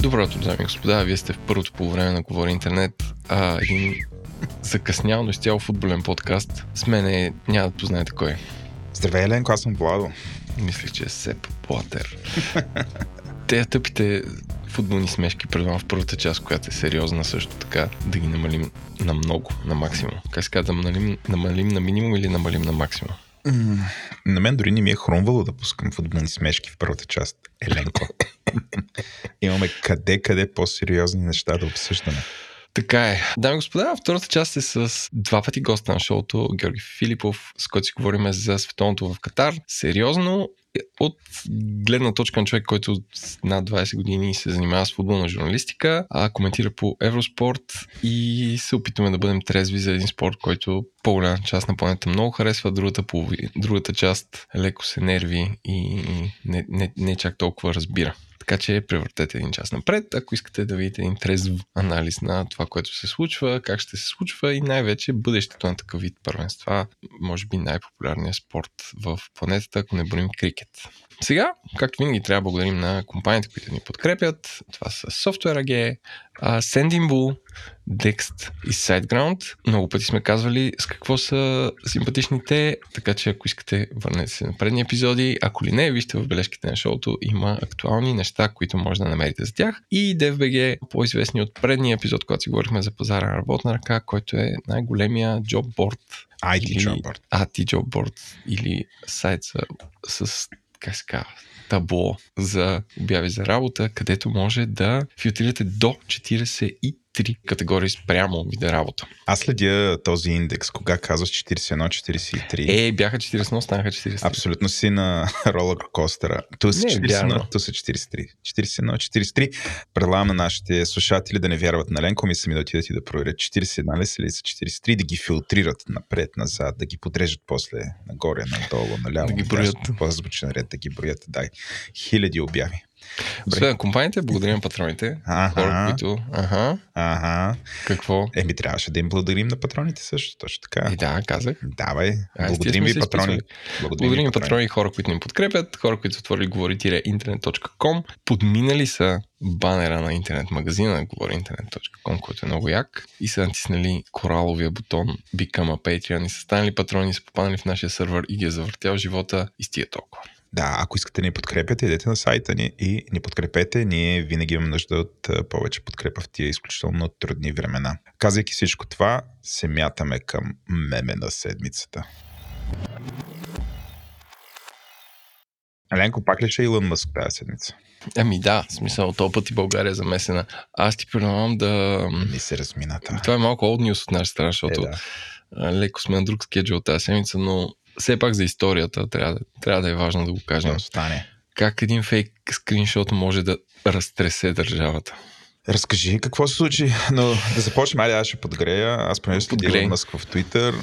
Добро утро, дами и господа. Вие сте в първото по време на Говори Интернет. А, един закъснял, но изцяло футболен подкаст. С мен е, няма да познаете кой. Здравей, Еленко, аз съм Владо. Мислих, че е Сеп Платер. Те тъпите футболни смешки предлагам в първата част, която е сериозна също така, да ги намалим на много, на максимум. Как се казва, да намалим, намалим на минимум или намалим на максимум? На мен дори не ми е хрумвало да пускам футболни смешки в първата част. Еленко. Имаме къде-къде по-сериозни неща да обсъждаме. Така е. Дами и господа, втората част е с два пъти госта на шоуто, Георги Филипов, с който си говорим за световното в Катар. Сериозно, от гледна точка на човек, който над 20 години се занимава с футболна журналистика, а коментира по Евроспорт и се опитваме да бъдем трезви за един спорт, който по-голяма част на планета много харесва, другата, полови, другата част леко се нерви и не, не, не чак толкова разбира. Така че превъртете един час напред, ако искате да видите един трезв анализ на това, което се случва, как ще се случва и най-вече бъдещето на такъв вид първенства, може би най-популярният спорт в планетата, ако не броим крикет. Сега, както винаги, трябва да благодарим на компаниите, които ни подкрепят. Това са Software AG, Bull, Dext и SiteGround. Много пъти сме казвали с какво са симпатичните, така че ако искате, върнете се на предни епизоди. Ако ли не, вижте в бележките на шоуто, има актуални неща, които може да намерите за тях. И DFBG, по-известни от предния епизод, когато си говорихме за пазара на работна ръка, който е най-големия джобборд IT или, board. IT board или сайт с, с как се казва, табло за обяви за работа, където може да филтрирате до 43 категории спрямо вида работа. Аз следя този индекс, кога казваш 41-43. Е, бяха 41, станаха 43. Абсолютно си на ролър костера. Ту са 41, ту са 43. 41-43. Предлагам на нашите слушатели да не вярват на Ленко, ми сами да отидат и да проверят 41 ли са или са 43, да ги филтрират напред, назад, да ги подрежат после нагоре, надолу, наляво. Да ги броят. По-звучен ред, да ги броят, дай. Хиляди обяви. Освен компаниите, благодарим патроните. Хора, които... Ага. Ага. Какво? Еми, трябваше да им благодарим на патроните също, точно така. И да, казах. Давай. Благодарим ви, патрони. Благодарим ви, патрони, хора, които ни подкрепят, хора, които са отворили говори-интернет.com, подминали са банера на интернет магазина на говори-интернет.com, който е много як и са натиснали кораловия бутон Become a Patreon и са станали патрони, са попаднали в нашия сервер и ги е завъртял живота и стига толкова. Да, ако искате да ни подкрепяте, идете на сайта ни и ни подкрепете. Ние винаги имаме нужда от повече подкрепа в тия изключително трудни времена. Казайки всичко това, се мятаме към меме на седмицата. Еленко, пак ли ще е Илон Мъск тази седмица? Ами да, в смисъл, този път и България е замесена. Аз ти предлагам да... Ми се размината. Това е малко old news от наша страна, защото Е, да. леко сме на друг скеджул тази седмица, но все пак за историята трябва, трябва да е важно да го кажем. Да остане. Как един фейк скриншот може да разтресе държавата? Разкажи какво се случи, но да започнем, айде аз ще подгрея. Аз понеже следя Мъск в Твитър.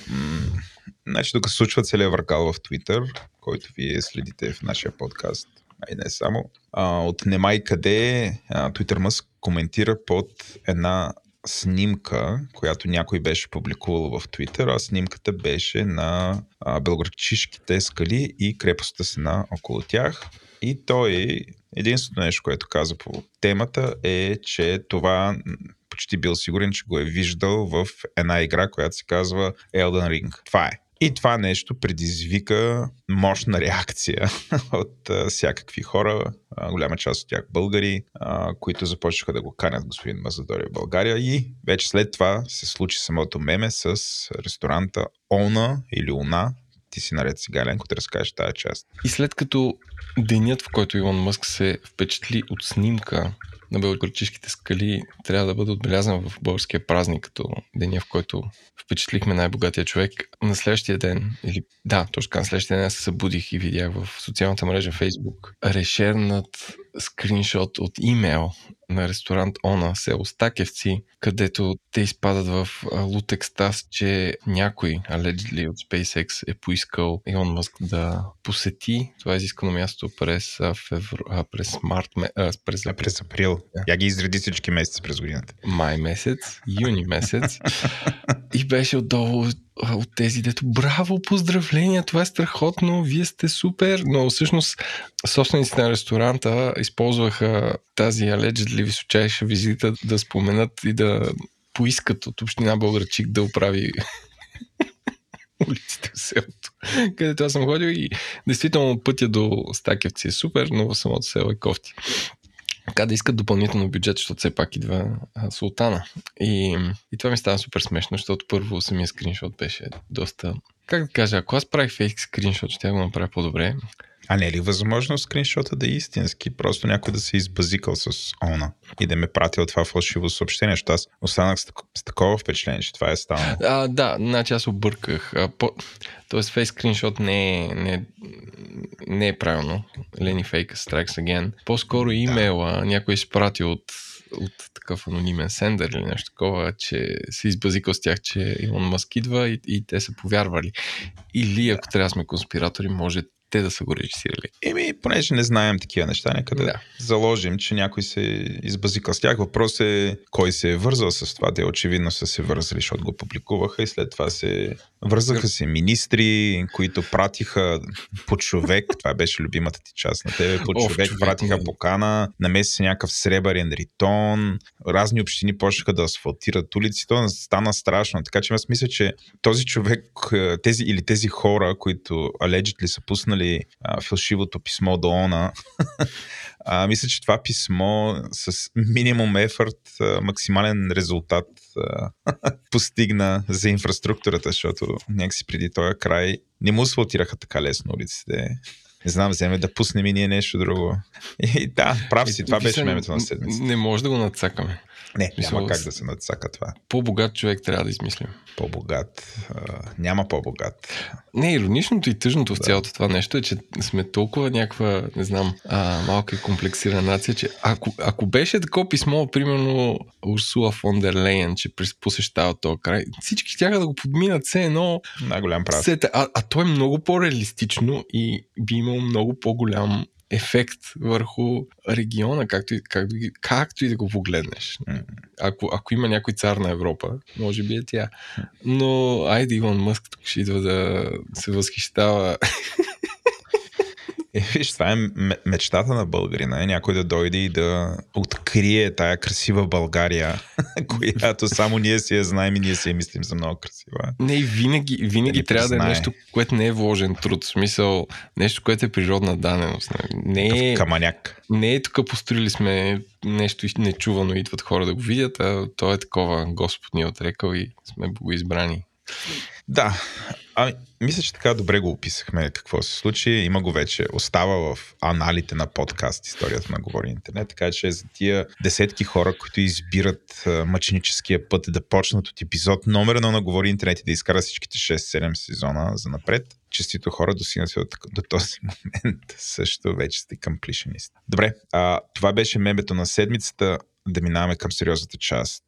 Значи тук се случва целият въркал в Твитър, който вие следите в нашия подкаст, а и не само. А, от немай къде Твитър Мъск коментира под една снимка, която някой беше публикувал в Твитър, а снимката беше на белградчишките скали и крепостта стена около тях. И той, единственото нещо, което каза по темата е, че това почти бил сигурен, че го е виждал в една игра, която се казва Elden Ring. Това е. И това нещо предизвика мощна реакция от а, всякакви хора, а, голяма част от тях българи, а, които започнаха да го канят господин Мазадори в България и вече след това се случи самото меме с ресторанта Она или Она. Ти си наред сега, Ленко, да разкажеш тази част. И след като денят, в който Илон Мъск се впечатли от снимка на белградчишките скали, трябва да бъде отбелязан в българския празник, като деня, в който впечатлихме най-богатия човек. На следващия ден, или да, точно на следващия ден аз се събудих и видях в социалната мрежа Facebook решернат скриншот от имейл на ресторант Она, село Стакевци, където те изпадат в лут екстаз, че някой, allegedly от SpaceX, е поискал Илон Мъск да посети това изискано място през, февру... през март, през през април. Да. Я ги изреди всички месеци през годината. май месец, юни месец. и беше отдолу от тези, дето браво, поздравления, това е страхотно, вие сте супер, но всъщност собствениците на ресторанта използваха тази allegedly височайша визита да споменат и да поискат от община Българчик да оправи улиците в селото, където аз съм ходил и действително пътя до Стакевци е супер, но в самото село е кофти. Така да искат допълнително бюджет, защото все пак идва а, султана. И, и това ми става супер смешно, защото първо самия скриншот беше доста... Как да кажа, ако аз правих фейк скриншот, ще го направя по-добре. А не е ли възможно скриншота да е истински? Просто някой да се е избазикал с она и да ме пратил това фалшиво съобщение, защото аз останах с, с такова впечатление, че това е станало. А, да, значи аз обърках. А, по... Тоест фейк скриншот не е, не, е, не е правилно. Лени фейк strikes again. По-скоро имейла да. някой изпрати от от такъв анонимен сендър или нещо такова, че се избазикал с тях, че Илон Маск идва и, и те са повярвали. Или ако трябва да сме конспиратори, може те да са го режисирали. Еми, понеже не знаем такива неща, нека да, да. заложим, че някой се избазикал с тях. Въпрос е кой се е вързал с това. Те очевидно са се вързали, защото го публикуваха и след това се вързаха се министри, които пратиха по човек. Това беше любимата ти част на тебе. По човек, човек пратиха покана, намеси се някакъв сребърен ритон. Разни общини почнаха да асфалтират улици. То стана страшно. Така че аз мисля, че този човек, тези или тези хора, които allegedly са пуснали пуснали а, фалшивото писмо до ОНА. а, мисля, че това писмо с минимум ефорт, максимален резултат постигна за инфраструктурата, защото някакси преди този край не му асфалтираха така лесно улиците. Не знам, вземе да пуснем и ние нещо друго. И да, прав си, това беше мемето на седмица. Не може да го надцакаме. Не, Мисля, няма как да се надсака това. По-богат човек трябва да измислим. По-богат. А, няма по-богат. Не, ироничното и тъжното да. в цялото това нещо е, че сме толкова някаква, не знам, а, малка и комплексирана нация, че ако, ако беше такова писмо, примерно Урсула фон дер Лейен, че посещава този край, всички тяха да го подминат все едно. Най-голям прав. А, а то е много по-реалистично и би много по-голям ефект върху региона, както и, както, както и да го погледнеш. Ако, ако има някой цар на Европа, може би е тя. Но айде Илон Мъск тук ще идва да се възхищава е, виж, това е мечтата на българина. Е някой да дойде и да открие тая красива България, която само ние си я знаем и ние си я мислим за много красива. Не, винаги, винаги трябва да е нещо, което не е вложен труд. В смисъл, нещо, което е природна даденост. Не е, каманяк. Не е тук построили сме нещо нечувано, идват хора да го видят, а то е такова Господ ни е отрекал и сме богоизбрани. Да, ами, мисля, че така добре го описахме какво се случи. Има го вече. Остава в аналите на подкаст историята на Говори Интернет. Така че за тия десетки хора, които избират мъченическия път да почнат от епизод номер едно на Говори Интернет и да изкарат всичките 6-7 сезона за напред, честито хора достигнат до, до този момент също вече сте комплишенист. Добре, а, това беше мемето на седмицата. Да минаваме към сериозната част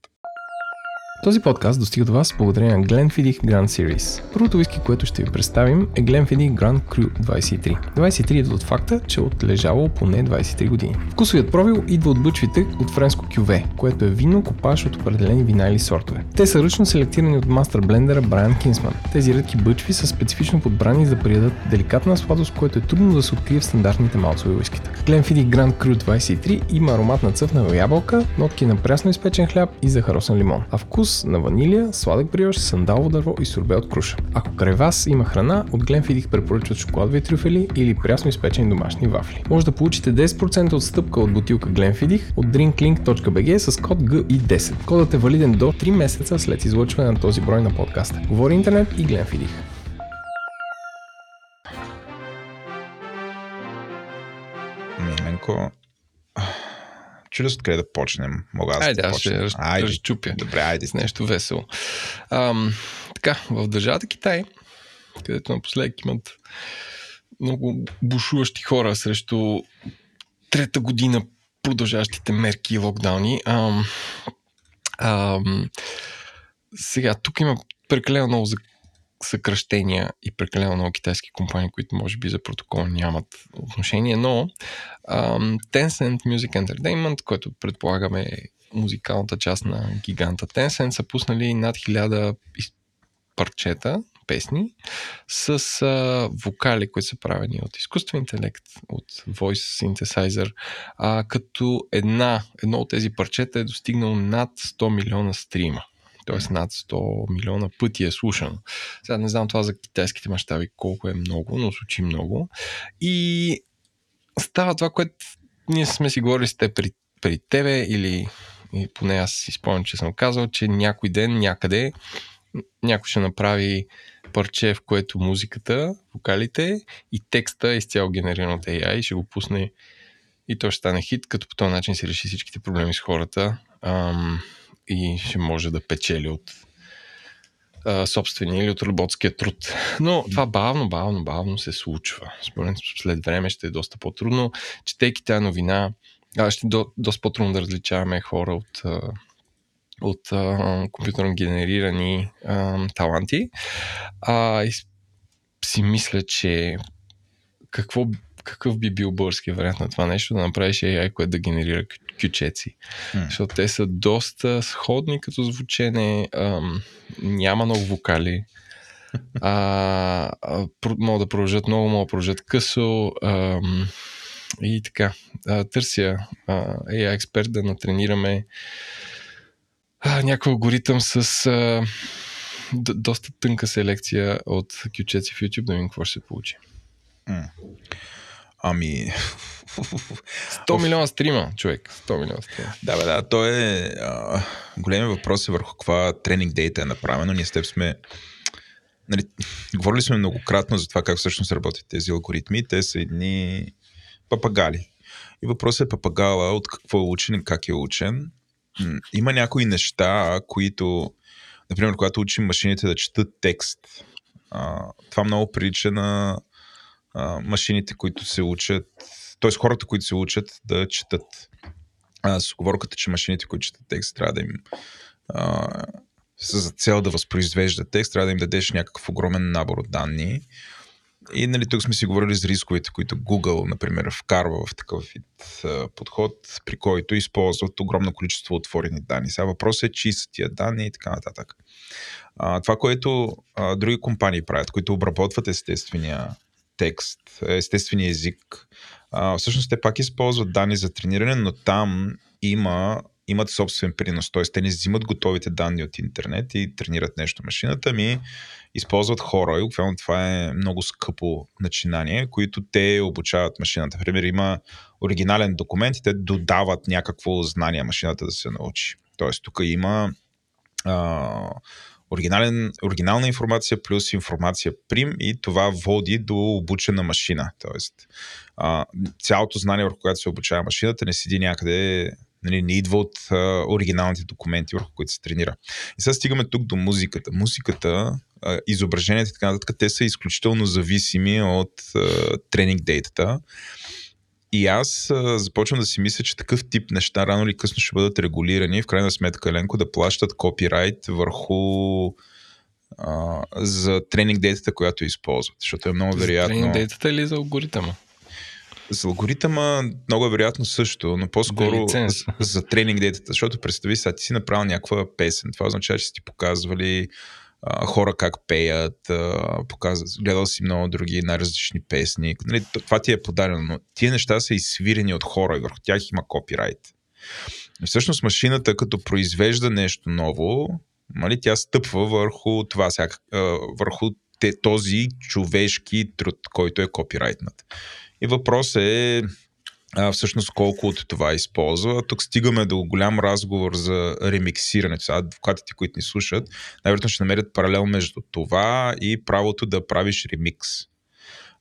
този подкаст достига до вас благодарение на Glenfiddich Grand Series. Първото виски, което ще ви представим е Glenfiddich Grand Cru 23. 23 идва от факта, че е отлежало поне 23 години. Вкусовият провил идва от бъчвите от френско кюве, което е вино копаш от определени вина или сортове. Те са ръчно селектирани от мастер блендера Брайан Кинсман. Тези редки бъчви са специфично подбрани за да приедат деликатна сладост, което е трудно да се открие в стандартните малцови уискита. Glenfiddich Grand Cru 23 има аромат на цъфна ябълка, нотки на прясно изпечен хляб и захаросан лимон, а вкус вкус на ванилия, сладък бриош, сандалово дърво и сурбе от круша. Ако край вас има храна, от Glenfiddich препоръчват шоколадови трюфели или прясно изпечени домашни вафли. Може да получите 10% отстъпка от бутилка Glenfiddich от drinklink.bg с код GI10. Кодът е валиден до 3 месеца след излъчване на този брой на подкаста. Говори интернет и Glenfiddich. Миленко, чудо откъде да почнем. Мога аз айде, да аз ще айде. разчупя. Добре, айде. С нещо весело. Ам, така, в държавата Китай, където напоследък имат много бушуващи хора срещу трета година продължаващите мерки и локдауни. Ам, ам, сега, тук има прекалено много съкръщения и прекалено много китайски компании, които може би за протокол нямат отношение, но um, Tencent Music Entertainment, който предполагаме е музикалната част на гиганта Tencent, са пуснали над хиляда парчета, песни с а, вокали, които са правени от изкуствен интелект, от Voice Synthesizer, а, като една, едно от тези парчета е достигнало над 100 милиона стрима. Тоест над 100 милиона пъти е слушано. Сега не знам това за китайските мащаби колко е много, но звучи много. И става това, което ние сме си говорили с те при, при тебе или и поне аз си спомням, че съм казал, че някой ден някъде някой ще направи парче, в което музиката, вокалите и текста е изцяло генериран от AI и ще го пусне и то ще стане хит, като по този начин се реши всичките проблеми с хората ам, и ще може да печели от а, собствения или от работския труд. Но това бавно, бавно, бавно се случва. Според след време ще е доста по-трудно. Четейки тази новина, а, ще до, доста по-трудно да различаваме хора от, от а, компютърно генерирани а, таланти. А, и си мисля, че какво, какъв би бил български вариант на това нещо, да направиш AI, което да генерира кючеци. Mm. Защото те са доста сходни като звучене, ам, няма много вокали, а, а, могат да продължат много, могат да продължат късо. Ам, и така, а, търся а, AI експерт да натренираме а, някой алгоритъм с а, д- доста тънка селекция от кючеци в YouTube, да видим какво ще се получи. Mm. Ами... 100 милиона стрима, човек. 100 милиона стрима. Да, бе, да. То е... А, големият въпрос е върху каква тренинг дейта е направено. Ние с теб сме... Нали, говорили сме многократно за това как всъщност работят тези алгоритми. Те са едни папагали. И въпросът е папагала от какво е учен и как е учен. Има някои неща, които, например, когато учим машините да четат текст, а, това много прилича на машините, които се учат, т.е. хората, които се учат да четат. А, с оговорката, че машините, които четат текст, трябва да им а, за цел да възпроизвеждат текст, трябва да им дадеш някакъв огромен набор от данни. И нали, тук сме си говорили за рисковете, които Google, например, вкарва в такъв вид подход, при който използват огромно количество отворени данни. Сега въпросът е, чии са тия данни и така нататък. А, това, което а, други компании правят, които обработват естествения текст, естествения език, а, всъщност те пак използват данни за трениране, но там има имат собствен принос. Т.е. те не взимат готовите данни от интернет и тренират нещо машината, ми използват хора и обикновено това е много скъпо начинание, които те обучават машината. Например, има оригинален документ и те додават някакво знание машината да се научи. Тоест, тук има а, оригинален, оригинална информация плюс информация прим и това води до обучена машина. Тоест, а, цялото знание, върху което се обучава машината, не седи някъде нали, не идва от а, оригиналните документи, върху които се тренира. И сега стигаме тук до музиката. Музиката, а, изображенията и така нататък, те са изключително зависими от а, тренинг дейтата. И аз а, започвам да си мисля, че такъв тип неща рано или късно ще бъдат регулирани. В крайна сметка, Ленко, да плащат копирайт върху а, за тренинг дейтата, която използват. Защото е много вероятно. За тренинг дейтата или за алгоритъма? За алгоритъма много е вероятно също, но по-скоро за, за тренинг дейтата, защото представи сега, ти си направил някаква песен. Това означава, че си ти показвали хора как пеят, а, гледал си много други най-различни песни. Нали, това ти е подарено, но тия неща са изсвирени от хора и върху тях има копирайт. Всъщност машината, като произвежда нещо ново, нали, тя стъпва върху това, сега, върху те, този човешки труд, който е копирайтнат. И въпрос е а, всъщност колко от това използва. Тук стигаме до голям разговор за ремиксирането. Сега адвокатите, които ни слушат, най-вероятно ще намерят паралел между това и правото да правиш ремикс.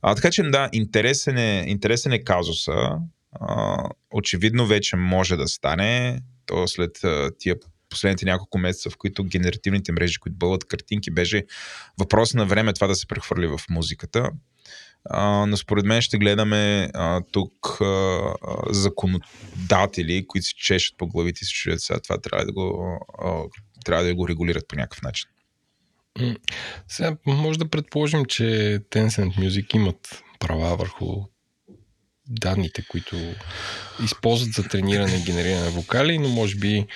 А, така че да, интересен е, интересен е казуса. А, очевидно вече може да стане. То след а, тия последните няколко месеца, в които генеративните мрежи, които бълват картинки, беше въпрос на време това да се прехвърли в музиката. А, но според мен ще гледаме а, тук а, законодатели, които се чешат по главите и се чуят сега. Това трябва да го, а, трябва да го регулират по някакъв начин. Сега може да предположим, че Tencent Music имат права върху данните, които използват за трениране и генериране на вокали, но може би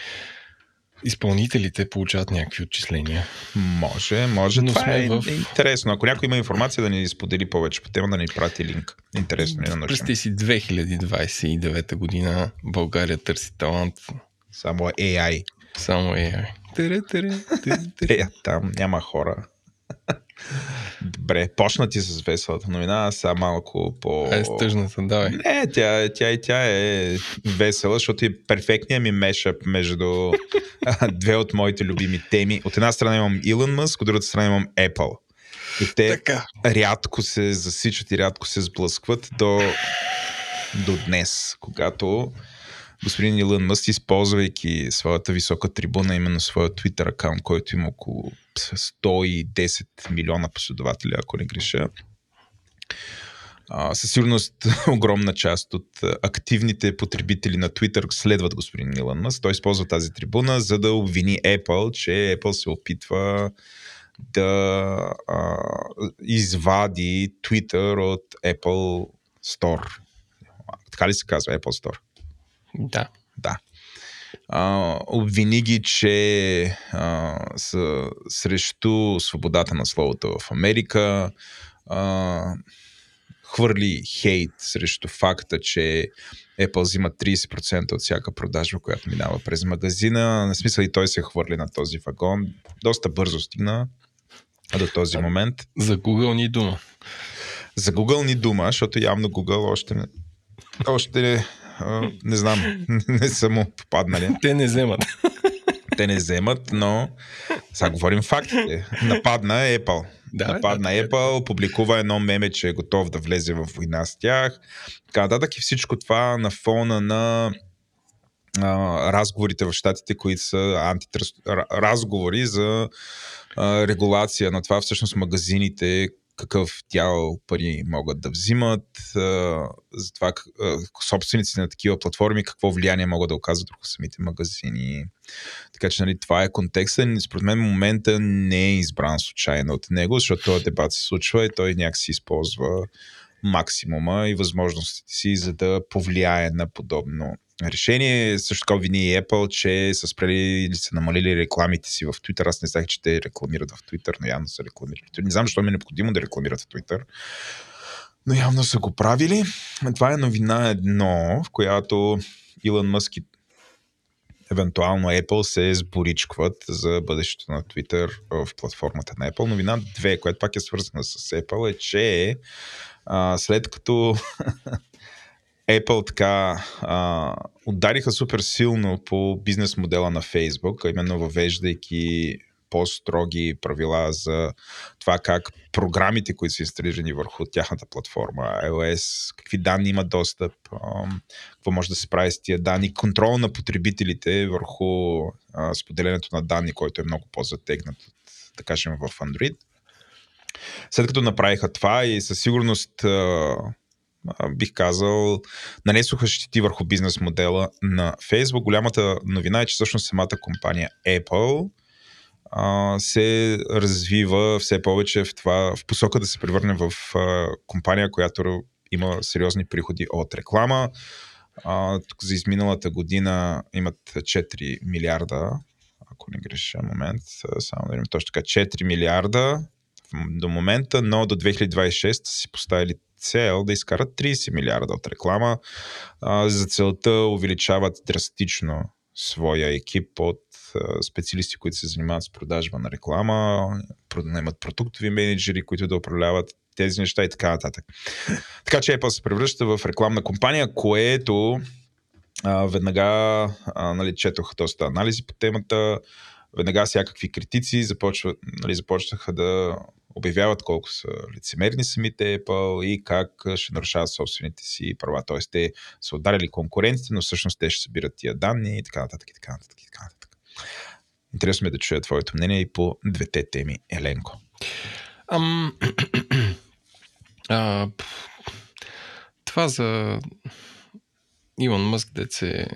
изпълнителите получават някакви отчисления. Може, може. Но Това е в- интересно. Ако някой има информация да ни сподели повече по тема, да ни прати линк. Интересно ни да. Представи си 2029 година България търси талант. Само AI. Само AI. Тере, тере, тере, тере. Е, там няма хора. Добре, почна ти с веселата новина, а сега малко по... Е, с тъжната, давай. Не, тя, тя и тя е весела, защото е перфектният ми мешъп между две от моите любими теми. От една страна имам Илон Мъск, от другата страна имам Apple. И те Така. рядко се засичат и рядко се сблъскват до, до днес, когато господин Илон Мъст, използвайки своята висока трибуна, именно своя Twitter акаунт, който има около 110 милиона последователи, ако не греша, със сигурност огромна част от активните потребители на Twitter следват господин Илон Мъст. Той използва тази трибуна, за да обвини Apple, че Apple се опитва да а, извади Twitter от Apple Store. Така ли се казва Apple Store? Да. Да. А, обвини ги, че а, са срещу свободата на словото в Америка. А, хвърли хейт срещу факта, че Apple взима 30% от всяка продажба, която минава през магазина. На смисъл и той се хвърли на този вагон. Доста бързо стигна до този момент. За Google ни дума. За Google ни дума, защото явно Google още още не знам, не са му попаднали. Те не вземат. Те не вземат, но сега говорим фактите. Нападна Apple. Да, Нападна да, Apple, публикува едно меме, че е готов да влезе в война с тях. Така нататък и всичко това на фона на а, разговорите в щатите, които са антитръст... ра- разговори за а, регулация на това всъщност магазините какъв дял пари могат да взимат, за това собствениците на такива платформи какво влияние могат да оказват върху самите магазини. Така че нали, това е контекста. Според мен момента не е избран случайно от него, защото този дебат се случва и той някакси използва максимума и възможностите си, за да повлияе на подобно решение. Също така вини и Apple, че са спрели или са намалили рекламите си в Twitter. Аз не знаех, че те рекламират в Twitter, но явно са рекламирали. Не знам, защо ми е необходимо да рекламират в Twitter. Но явно са го правили. Това е новина едно, в която Илон Мъск и евентуално Apple се сборичкват за бъдещето на Twitter в платформата на Apple. Новина 2, която пак е свързана с Apple, е, че а, след като Apple така а, удариха супер силно по бизнес модела на Facebook, именно въвеждайки по-строги правила за това как програмите, които са инсталирани върху тяхната платформа, iOS, какви данни имат достъп, какво може да се прави с тия данни, контрол на потребителите върху споделянето на данни, който е много по-затегнат, да кажем, в Android. След като направиха това и със сигурност бих казал, нанесоха щити върху бизнес модела на Facebook. Голямата новина е, че всъщност самата компания Apple а, се развива все повече в, това, в посока да се превърне в а, компания, която има сериозни приходи от реклама. А, тук за изминалата година имат 4 милиарда, ако не греша момент, само да видим точно така, 4 милиарда до момента, но до 2026 са си поставили цел да изкарат 30 милиарда от реклама. За целта увеличават драстично своя екип от специалисти, които се занимават с продажба на реклама, имат продуктови менеджери, които да управляват тези неща и така нататък. Така че Apple се превръща в рекламна компания, което а, веднага а, нали, четох доста анализи по темата, веднага всякакви критици започват, нали, започнаха да обявяват колко са лицемерни самите Apple и как ще нарушават собствените си права. Тоест, те са ударили конкуренците, но всъщност те ще събират тия данни и така нататък, и така нататък, и така нататък. Интересно ми е да чуя твоето мнение и по двете теми, Еленко. Ам... а, това за Илон Мъск, дет се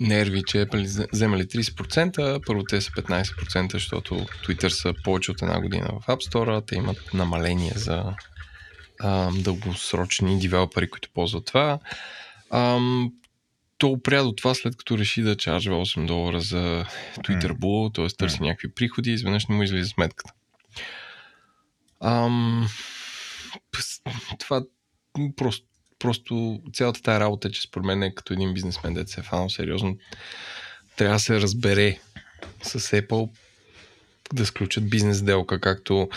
нерви, че Apple взе- вземали 30%, първо те са 15%, защото Twitter са повече от една година в App Store, те имат намаление за ам, дългосрочни девелопери, които ползват това. Ам, то опря до това, след като реши да чаржва 8 долара за Twitter Blue, т.е. търси някакви приходи, изведнъж не му излиза сметката. Ам, това просто, просто цялата тази работа, че според мен е като един бизнесмен, да се е фанал сериозно, трябва да се разбере с Apple да сключат бизнес делка, както,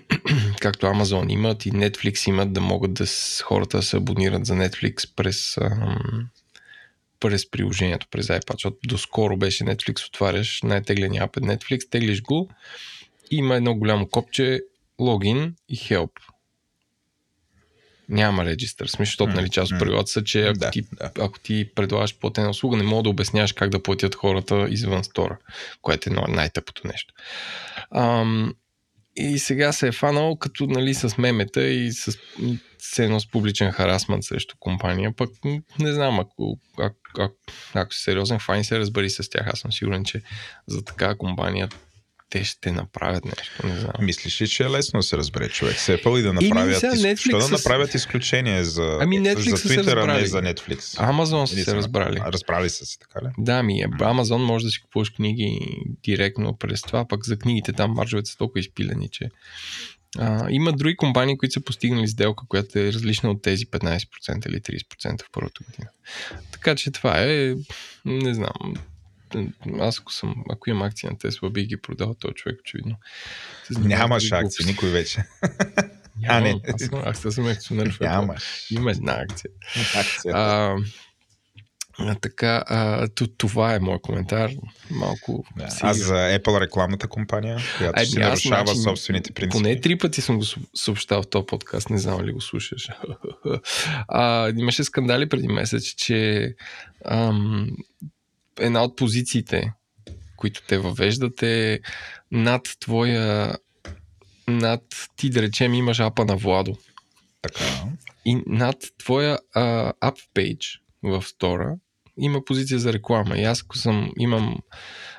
както Amazon имат и Netflix имат, да могат да с, хората се абонират за Netflix през, ам, през приложението, през iPad, защото доскоро беше Netflix, отваряш най-тегления е Netflix, теглиш го, има едно голямо копче, логин и help няма регистър. Смисъл, защото нали, част от правилата са, че ако, да, ти, да. ако ти предлагаш платена услуга, не мога да обясняваш как да платят хората извън стора, което е най-тъпото нещо. Ам, и сега се е фанал като нали, с мемета и с ценно с публичен харасмент срещу компания. Пък не знам, ако, ако, ако, ако си сериозен файн се разбери с тях, аз съм сигурен, че за такава компания те ще направят нещо, не знам. Мислиш ли, че е лесно да се разбере човек с Apple и да направят, и, из... да направят изключение за, ами Netflix за Twitter, а не за Netflix? Amazon са се разбрали. Разбрали са се, така ли? Да, ми е. Amazon може да си купуваш книги директно през това, пък за книгите там маржовете са толкова изпилени, че а, има други компании, които са постигнали сделка, която е различна от тези 15% или 30% в първата година. Така че това е, не знам, аз ако, съм, ако имам акции на Тесла, би ги продал този човек, очевидно. Нямаш акции, никой вече. а, не. Аз, съм, аз съм акционер. Нямаш. Има една акция. Акцията. А, а, така, а, това е моят коментар. Малко. Да, аз за Apple рекламната компания, която си нарушава значи, собствените принципи. Поне три пъти съм го съобщал в този подкаст, не знам ли го слушаш. а, имаше скандали преди месец, че ам, една от позициите, които те въвеждат е над твоя над ти да речем имаш апа на Владо. Така. И над твоя ап пейдж в стора има позиция за реклама. И аз ако съм, имам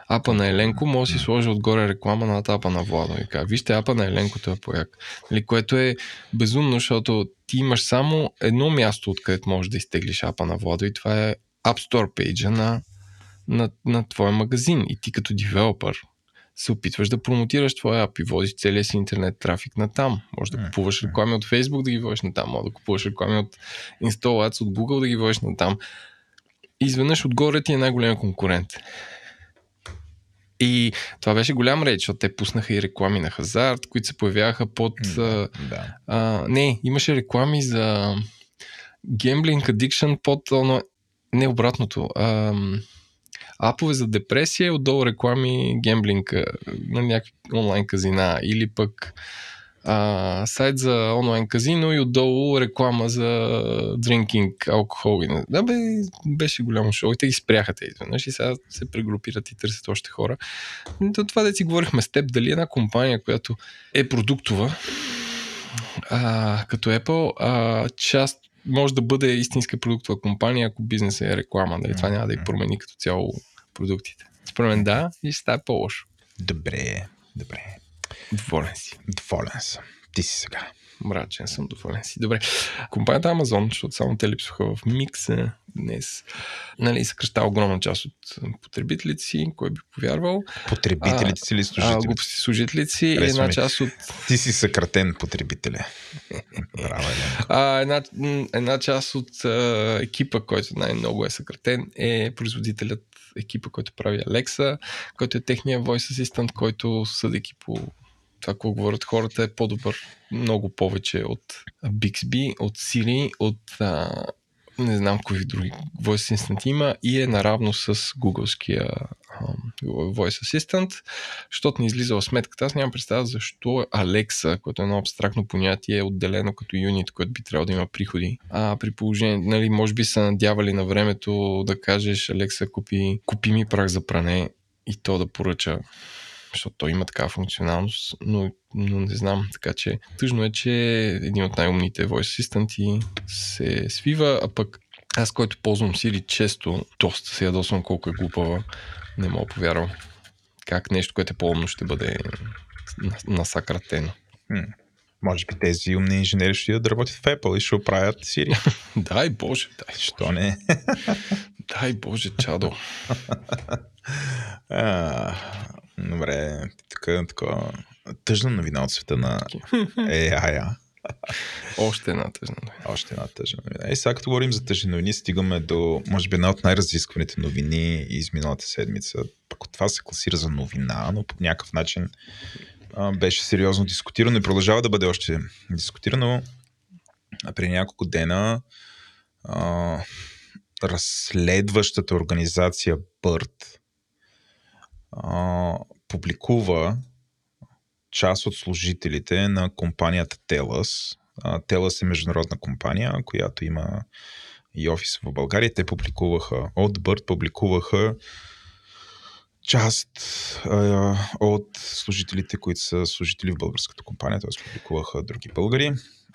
апа на Еленко, може да си сложа отгоре реклама на апа на Владо. И кажа, вижте, апа на Еленко, това е пояк. Нали, което е безумно, защото ти имаш само едно място, откъдето можеш да изтеглиш апа на Владо и това е App Store пейджа на на, на твоя магазин и ти като девелопър се опитваш да промотираш твоя ап и водиш целия си интернет трафик на там. Може да купуваш реклами от Facebook да ги водиш на там, може да купуваш реклами от Install Ads от Google да ги водиш на там. И изведнъж отгоре ти е най-голям конкурент. И това беше голям реч, защото те пуснаха и реклами на хазарт, които се появяваха под... Да, да. А, не, имаше реклами за Gambling Addiction под... Не обратното. А, апове за депресия, отдолу реклами, гемблинг на някакви онлайн казина или пък а, сайт за онлайн казино и отдолу реклама за drinking алкохол. Да, бе, беше голямо шоу и те ги спряха те изведнъж и сега се прегрупират и търсят още хора. То това да си говорихме с теб, дали една компания, която е продуктова, а, като Apple, а, част може да бъде истинска продуктова компания, ако бизнесът е реклама. Дали това няма да и промени като цяло продуктите. Според мен да и става по-лошо. Добре, добре. Доволен си. Доволен съм. Ти си сега. Мрачен съм, доволен си. Добре. Компанията Amazon, защото само те липсваха в микса днес, нали, съкръщава огромна част от потребителите си, кой би повярвал. Потребителите си или служителите? А, служителите си и една част от... Ти си съкратен потребителя. Браво, а, една, една част от а, екипа, който най-много е съкратен, е производителят екипа, който прави Alexa, който е техния voice assistant, който съдейки по това, какво говорят хората, е по-добър много повече от Bixby, от Siri, от а, не знам кои други Voice Assistant има и е наравно с гугълския Voice Assistant, защото не излизала сметката. Аз нямам представа защо Alexa, което е едно абстрактно понятие, е отделено като юнит, който би трябвало да има приходи. А при положение, нали, може би са надявали на времето да кажеш Alexa купи, купи ми прах за пране и то да поръча защото той има такава функционалност, но, но не знам. Така че тъжно е, че един от най-умните voice assistant се свива, а пък аз, който ползвам Siri често, доста се ядосвам колко е глупава. Не мога повярвам. Как нещо, което е по-умно, ще бъде насакратено. Може би тези умни инженери ще да работят в Apple и ще оправят Siri. дай Боже, дай. Що не? Дай Боже, чадо. а, добре, така, така тъжна новина от света на AI. Още една тъжна новина. Още една тъжна новина. Е, сега като говорим за тъжни новини, стигаме до, може би, една от най-разискваните новини из миналата седмица. Пък това се класира за новина, но по някакъв начин а, беше сериозно дискутирано и продължава да бъде още дискутирано. А при няколко дена а, разследващата организация BIRD а, публикува част от служителите на компанията Телас. Телас е международна компания, която има и офис в България. Те публикуваха, от Бърт публикуваха част а, от служителите, които са служители в българската компания, т.е. публикуваха други българи.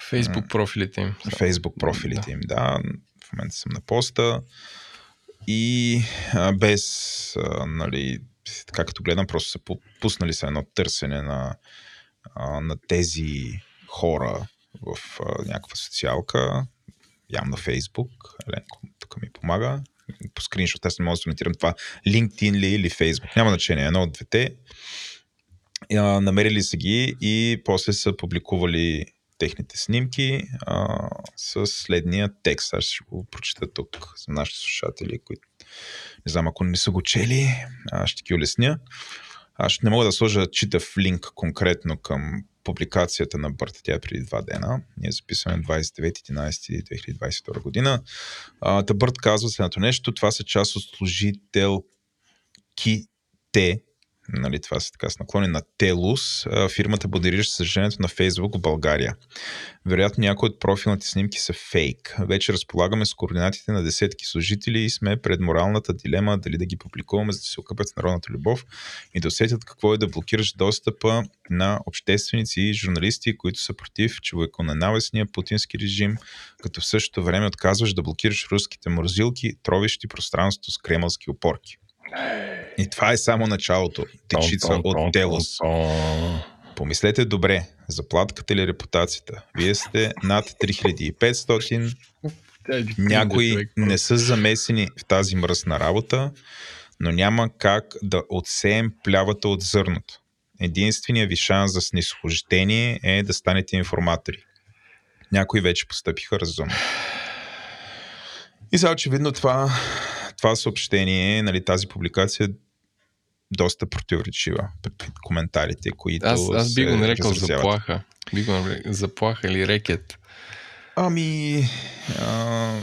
Фейсбук профилите им. Фейсбук профилите да. им, да. В момента съм на поста. И а, без, а, нали, така като гледам, просто са пуснали се едно търсене на, на тези хора в някаква социалка, явно на Фейсбук. Еленко тук ми помага. По скриншот, аз не мога да се това LinkedIn ли или Facebook. Няма значение, едно от двете. Намерили са ги и после са публикували техните снимки а, с следния текст. Аз ще го прочита тук за нашите слушатели, които не знам, ако не са го чели, ще ги улесня. Аз не мога да сложа читав линк конкретно към публикацията на Бърта, тя е преди два дена. Ние записваме 29.11.2022 година. Та Бърт казва следното нещо. Това са част от служителките нали, това са така с наклони на Телус, фирмата модерираща съжалението на Фейсбук в България. Вероятно някои от профилните снимки са фейк. Вече разполагаме с координатите на десетки служители и сме пред моралната дилема дали да ги публикуваме, за да се окъпят с народната любов и да усетят какво е да блокираш достъпа на общественици и журналисти, които са против човеконенавестния путински режим, като в същото време отказваш да блокираш руските морзилки, тровищи пространството с кремълски опорки. И това е само началото. Течица от Телос. Помислете добре, заплатката или репутацията. Вие сте над 3500. Някои не са замесени в тази мръсна работа, но няма как да отсеем плявата от зърното. Единственият ви шанс за снисхождение е да станете информатори. Някои вече постъпиха разумно. И сега очевидно това това съобщение, нали, тази публикация е доста противоречива пред коментарите, които Аз, аз би го нарекал заплаха. Би го нарекал заплаха или рекет. Ами... А,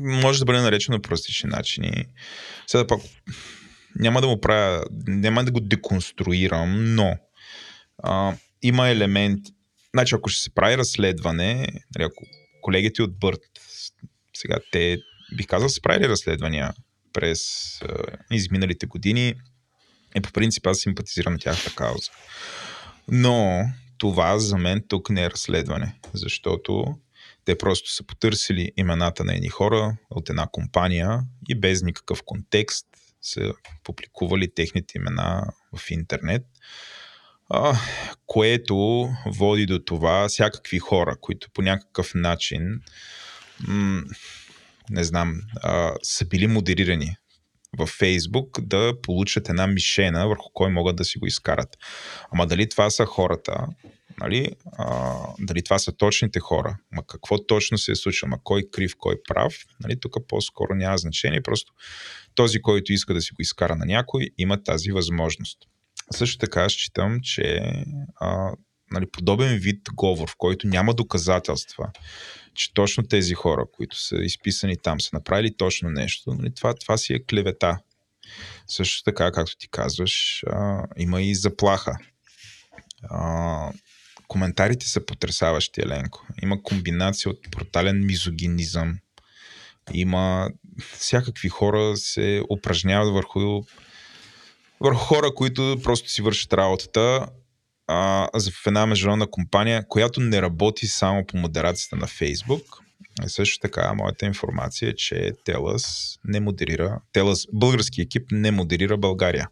може да бъде наречено по различни начини. Сега пак няма да му правя, няма да го деконструирам, но а, има елемент, значи ако ще се прави разследване, нали, ако колегите от Бърт, сега те бих казал, са правили разследвания през а, изминалите години и по принцип аз симпатизирам тяхната кауза. Но това за мен тук не е разследване, защото те просто са потърсили имената на едни хора от една компания и без никакъв контекст са публикували техните имена в интернет, което води до това всякакви хора, които по някакъв начин не знам, а, са били модерирани в Фейсбук да получат една мишена, върху кой могат да си го изкарат. Ама дали това са хората, нали? А, дали това са точните хора, ма какво точно се е случило, ма кой крив, кой прав, нали? тук по-скоро няма значение, просто този, който иска да си го изкара на някой, има тази възможност. Също така считам, че а, нали, подобен вид говор, в който няма доказателства, че точно тези хора, които са изписани там, са направили точно нещо, нали, това, това си е клевета. Също така, както ти казваш, а, има и заплаха. А, коментарите са потрясаващи, Еленко. Има комбинация от брутален мизогинизъм. Има всякакви хора се упражняват върху, върху хора, които просто си вършат работата а, в една международна компания, която не работи само по модерацията на Фейсбук. И също така, моята информация е, че Телас не модерира, Телас, български екип не модерира България.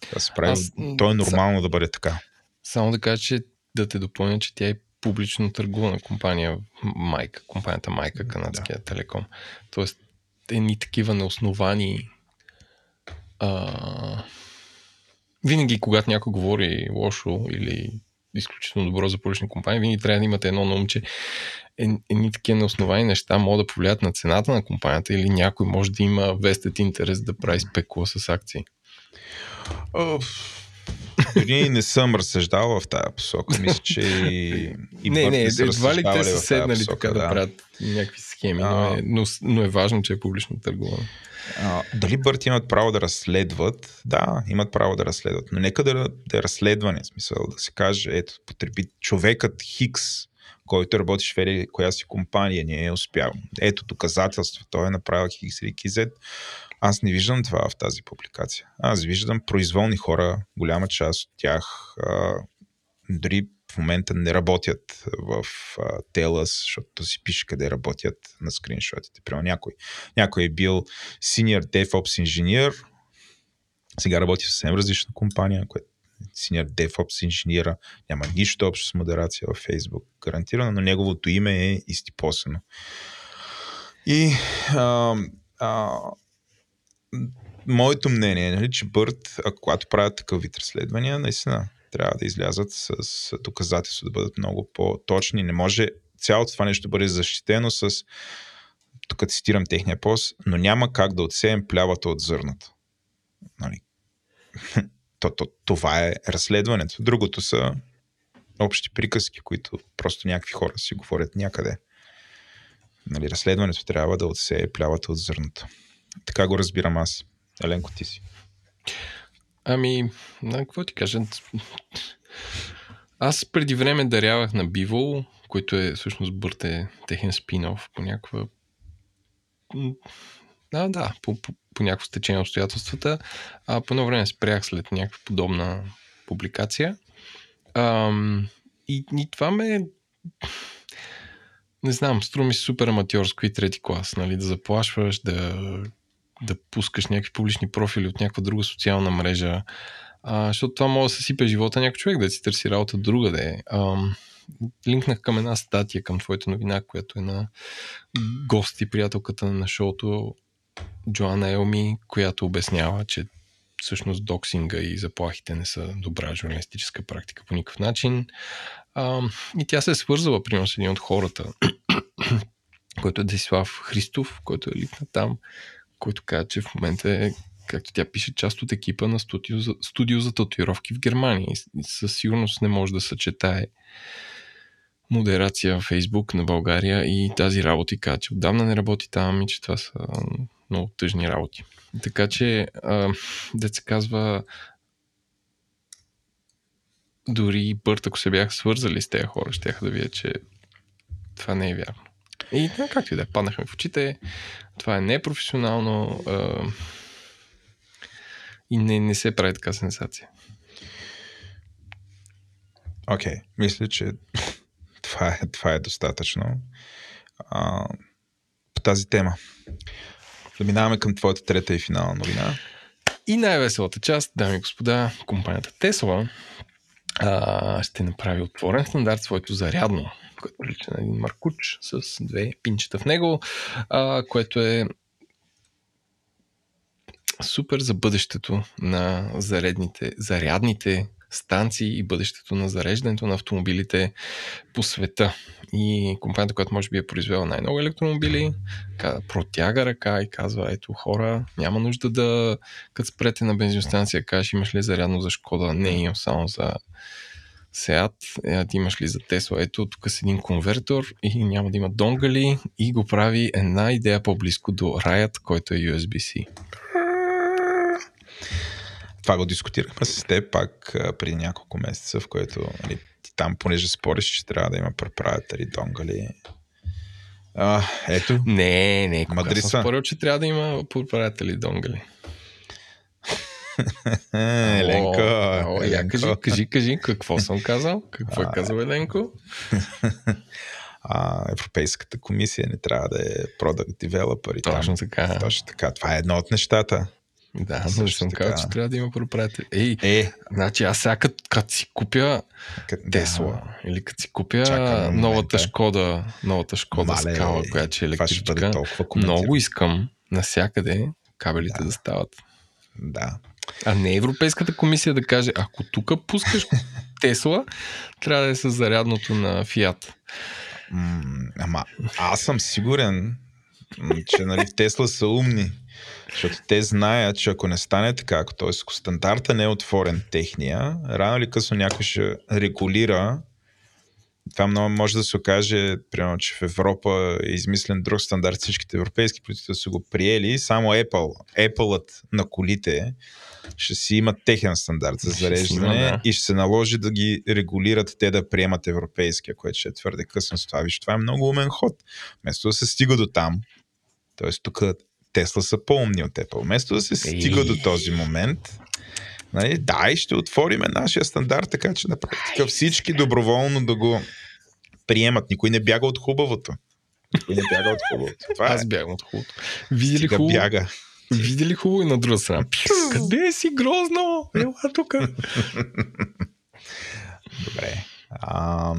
Това се прави, Аз, то е нормално са, да бъде така. Само да кажа, че да те допълня, че тя е публично търгувана компания майка, компанията майка, канадския да. телеком. Тоест, едни такива неосновани а, винаги, когато някой говори лошо или изключително добро за публична компания, винаги трябва да имате едно на ум, че едни такива неосновани неща могат да повлият на цената на компанията или някой може да има вестет интерес да прави спекула с акции. Дори не съм разсъждавал в тази посока. Мисля, че и, и не, не, едва ли те са седнали така да. да правят някакви схеми, но, е, но, но е важно, че е публично търгувано. Дали Бърт имат право да разследват? Да, имат право да разследват, но нека да, да е разследване, смисъл да се каже, ето, потреби човекът Хикс, който работиш в ели коя си компания, не е успял. Ето доказателство, той е направил Хикс или KZ. Аз не виждам това в тази публикация. Аз виждам произволни хора, голяма част от тях а, дори в момента не работят в Телас, защото си пише къде работят на скриншотите. Примерно някой, някой е бил senior DevOps инженер, сега работи в съвсем различна компания, която senior DevOps инженера, няма нищо общо с модерация във Facebook, гарантирано, но неговото име е изтипосено. И а, а, моето мнение е, нали, че Бърт, когато правят такъв вид разследвания, наистина трябва да излязат с, доказателство, да бъдат много по-точни. Не може цялото това нещо да бъде защитено с, тук цитирам техния пост, но няма как да отсеем плявата от зърната. Нали? То, то, това е разследването. Другото са общи приказки, които просто някакви хора си говорят някъде. Нали, разследването трябва да отсее плявата от зърната. Така го разбирам аз. Еленко, ти си. Ами, на какво ти кажа? Аз преди време дарявах на Биво, който е всъщност Бърте техен спин-оф по някаква... Да, да, по, по, по някакво стечение обстоятелствата. А по едно време спрях след някаква подобна публикация. Ам, и, и това ме... Не знам, струва ми супер аматьорско и трети клас, нали, да заплашваш, да да пускаш някакви публични профили от някаква друга социална мрежа, а, защото това може да се сипе живота някой човек, да си търси работа другаде. А, линкнах към една статия към твоята новина, която е на гости, приятелката на шоуто Джоанна Елми, която обяснява, че всъщност доксинга и заплахите не са добра журналистическа практика по никакъв начин. А, и тя се е свързала, примерно, с един от хората, който е Десислав Христов, който е ликна там, който каза, че в момента е, както тя пише, част от екипа на студио за, студио за татуировки в Германия. И със сигурност не може да съчетае модерация в Фейсбук на България и тази работа и каза, че отдавна не работи там и че това са много тъжни работи. Така че, се казва, дори Бърт, ако се бяха свързали с тези хора, ще да видя, че това не е вярно. И както и да е, паднахме в очите. Това е непрофесионално а, и не, не се прави така сенсация. Окей, okay. мисля, че това е, това е достатъчно а, по тази тема. Заминаваме към твоята трета и финална новина. И най-веселата част, дами и господа, компанията Tesla а, ще направи отворен стандарт своето зарядно който прилича на един маркуч с две пинчета в него, а, което е супер за бъдещето на заредните, зарядните станции и бъдещето на зареждането на автомобилите по света. И компанията, която може би е произвела най-много електромобили, протяга ръка и казва, ето хора, няма нужда да, като спрете на бензиностанция, кажеш, имаш ли зарядно за Шкода? Не, имам само за Сеат, е, ти имаш ли за Тесла? Ето, тук с един конвертор и няма да има донгали и го прави една идея по-близко до Riot, който е USB-C. Това го дискутирахме с теб пак преди няколко месеца, в което нали, ти там, понеже спориш, че трябва да има преправители, донгали. А, ето. Не, не, кога съм спорил, че трябва да има преправители, донгали. Еленко. О, о, я кажи, кажи, кажи, какво съм казал? Какво е казал Еленко? а, Европейската комисия не трябва да е product developer. Точно там. така. Точно така. Това е едно от нещата. Да, но съм казал, че трябва да има проправител. Ей, е. значи аз сега като, като си купя Тесла да. или като си купя новата Шкода, новата Шкода Мале, Скала, която е електрическа, много искам Насякъде кабелите да, да стават. Да. А не Европейската комисия да каже, ако тук пускаш Тесла, трябва да е с зарядното на Фиат. ама аз съм сигурен, че нали, Тесла са умни. Защото те знаят, че ако не стане така, т.е. ако стандарта не е отворен техния, рано или късно някой ще регулира. Това много може да се окаже, примерно, че в Европа е измислен друг стандарт, всичките европейски производители са го приели, само Apple, Apple-ът на колите ще си имат техен стандарт за зареждане има, да. и ще се наложи да ги регулират те да приемат европейския, което ще е твърде късно с това. Виж, това е много умен ход. Вместо да се стига до там, т.е. тук Тесла са по-умни от Apple. Вместо да се стига до този момент, нали, да, и ще отвориме нашия стандарт, така че на практика всички доброволно да го приемат. Никой не бяга от хубавото. Никой не бяга от хубавото. Това Аз е. бягам от хубавото. Види ли хубаво? бяга. Види ли хубаво и на друга страна? Къде си грозно? Ела тук. Добре. А,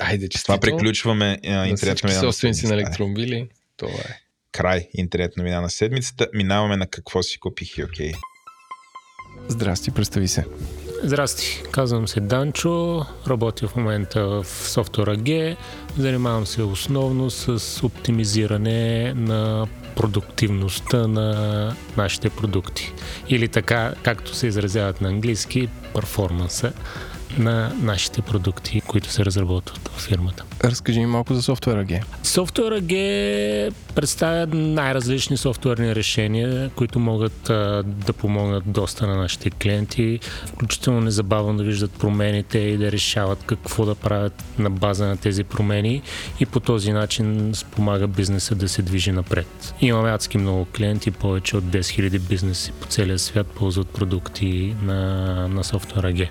Айде, че това приключваме на интересно. собственици на електромобили. Това е край интернет новина на седмицата. Минаваме на какво си купих и окей. Okay. Здрасти, представи се. Здрасти, казвам се Данчо, работя в момента в софтуера G, занимавам се основно с оптимизиране на продуктивността на нашите продукти. Или така, както се изразяват на английски, перформанса на нашите продукти, които се разработват в фирмата. Разкажи ми малко за софтуера G. Софтуера G представя най-различни софтуерни решения, които могат а, да помогнат доста на нашите клиенти, включително незабавно да виждат промените и да решават какво да правят на база на тези промени и по този начин спомага бизнеса да се движи напред. Имаме адски много клиенти, повече от 10 000 бизнеси по целия свят ползват продукти на, на софтуера G.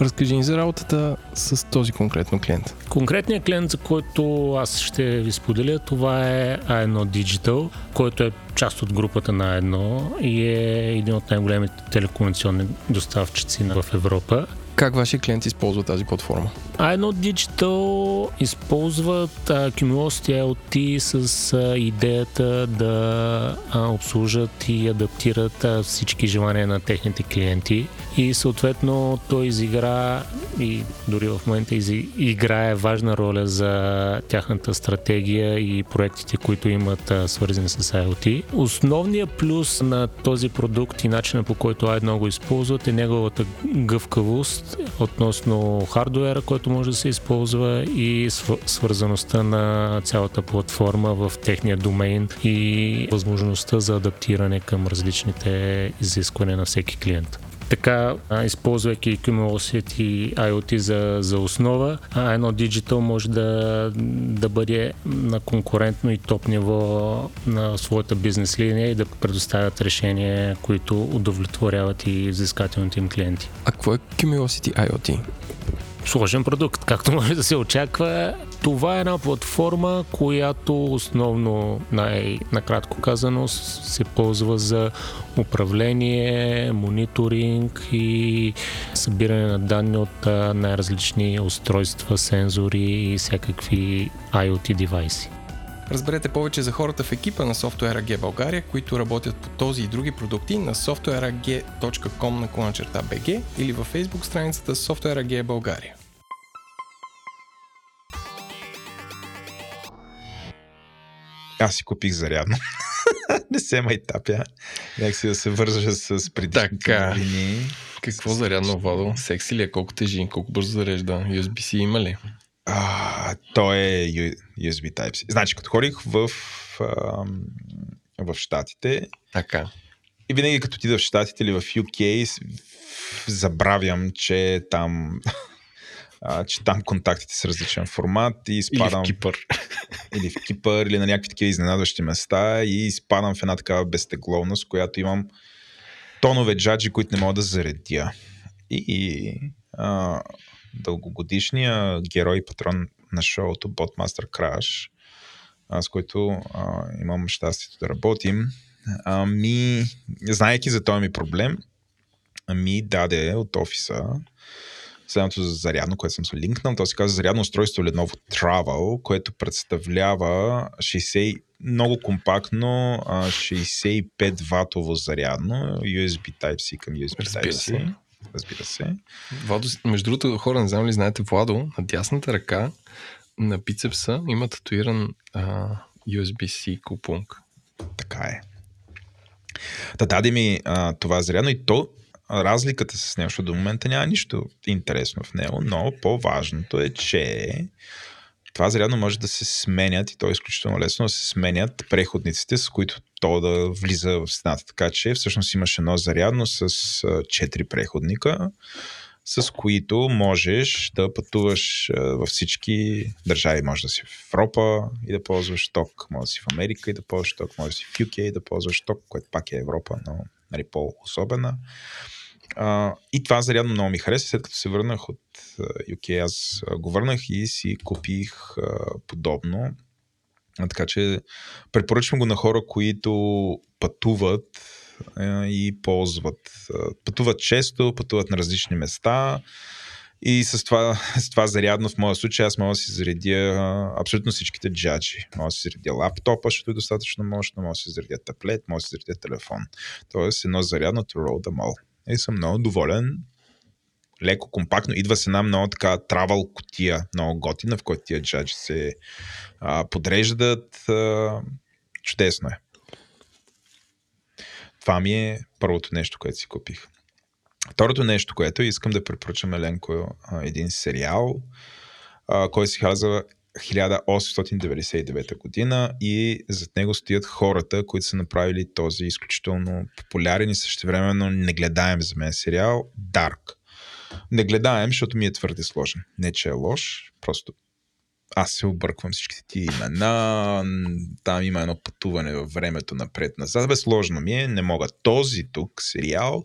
Разкажи ни за работата с този конкретно клиент. Конкретният клиент, за който аз ще ви споделя, това е A1 Digital, който е част от групата на едно и е един от най-големите телекомуникационни доставчици в Европа. Как вашия клиент използва тази платформа? A1 Digital използват uh, Cumulosity IoT с uh, идеята да uh, обслужат и адаптират uh, всички желания на техните клиенти и съответно той изигра и дори в момента играе важна роля за тяхната стратегия и проектите, които имат свързани с IoT. Основният плюс на този продукт и начина по който A1 го използват е неговата гъвкавост относно хардуера, който може да се използва и свързаността на цялата платформа в техния домейн и възможността за адаптиране към различните изисквания на всеки клиент. Така, използвайки Cumulosity и IoT за, за основа, едно Digital може да, да бъде на конкурентно и топ ниво на своята бизнес линия и да предоставят решения, които удовлетворяват и взискателните им клиенти. А какво е Cumulosity IoT? Сложен продукт, както може да се очаква. Това е една платформа, която основно, най-накратко казано, се ползва за управление, мониторинг и събиране на данни от най-различни устройства, сензори и всякакви IoT девайси. Разберете повече за хората в екипа на Software AG България, които работят по този и други продукти на softwareag.com на BG или във Facebook страницата Software AG България. Аз си купих зарядно. не се майтапя. Нека си да се вържа с предишните. Какво зарядно водо? Секси ли е? Колко тежи? Колко бързо зарежда? USB-C има ли? А, то е USB Type-C. Значи, като ходих в, в Штатите, така. и винаги като отида в Штатите или в UK, забравям, че там а, че там контактите с различен формат и изпадам... Или в Кипър. Или в Кипър, или на някакви такива изненадващи места и изпадам в една такава безтегловност, която имам тонове джаджи, които не мога да заредя. И, и а, дългогодишния герой и патрон на шоуто, Botmaster Crash, с който а, имам щастието да работим, а, ми, знаеки за този ми проблем, ми даде от офиса следното за зарядно, което съм се линкнал. То се казва зарядно устройство Lenovo Travel, което представлява 60, много компактно 65 ватово зарядно USB Type-C към USB Type-C. Разбира се. Владо, между другото, хора, не знам ли знаете, Владо, на дясната ръка на бицепса има татуиран а, USB-C купунг. Така е. Та даде ми а, това зарядно и то разликата с него, защото до момента няма нищо интересно в него, но по-важното е, че това зарядно може да се сменят и то е изключително лесно да се сменят преходниците, с които то да влиза в стената. Така че всъщност имаш едно зарядно с а, 4 преходника, с които можеш да пътуваш във всички държави. Може да си в Европа и да ползваш ток, може да си в Америка и да ползваш ток, може да си в UK и да ползваш ток, което пак е Европа, но нали, по-особена. А, и това зарядно много ми хареса. След като се върнах от UK, аз го върнах и си купих а, подобно. А, така че препоръчвам го на хора, които пътуват а, и ползват. Пътуват често, пътуват на различни места. И с това, с това зарядно в моя случай аз мога да си заредя абсолютно всичките джаджи. Мога да си заредя лаптопа, защото е достатъчно мощно, мога да си заредя таблет, мога да си заредя телефон. Тоест едно зарядно to roll them all. И съм много доволен. Леко, компактно. Идва с една много така травал котия, много готина, в която тия джаджи се а, подреждат. А, чудесно е. Това ми е първото нещо, което си купих. Второто нещо, което искам да препоръчам Еленко един сериал, а, който се казва 1899 година и зад него стоят хората, които са направили този изключително популярен и същевременно негледаем за мен сериал Dark. Не гледаем, защото ми е твърде сложен. Не, че е лош, просто аз се обърквам всичките ти имена, там има едно пътуване във времето напред-назад. Бе, сложно ми е, не мога. Този тук сериал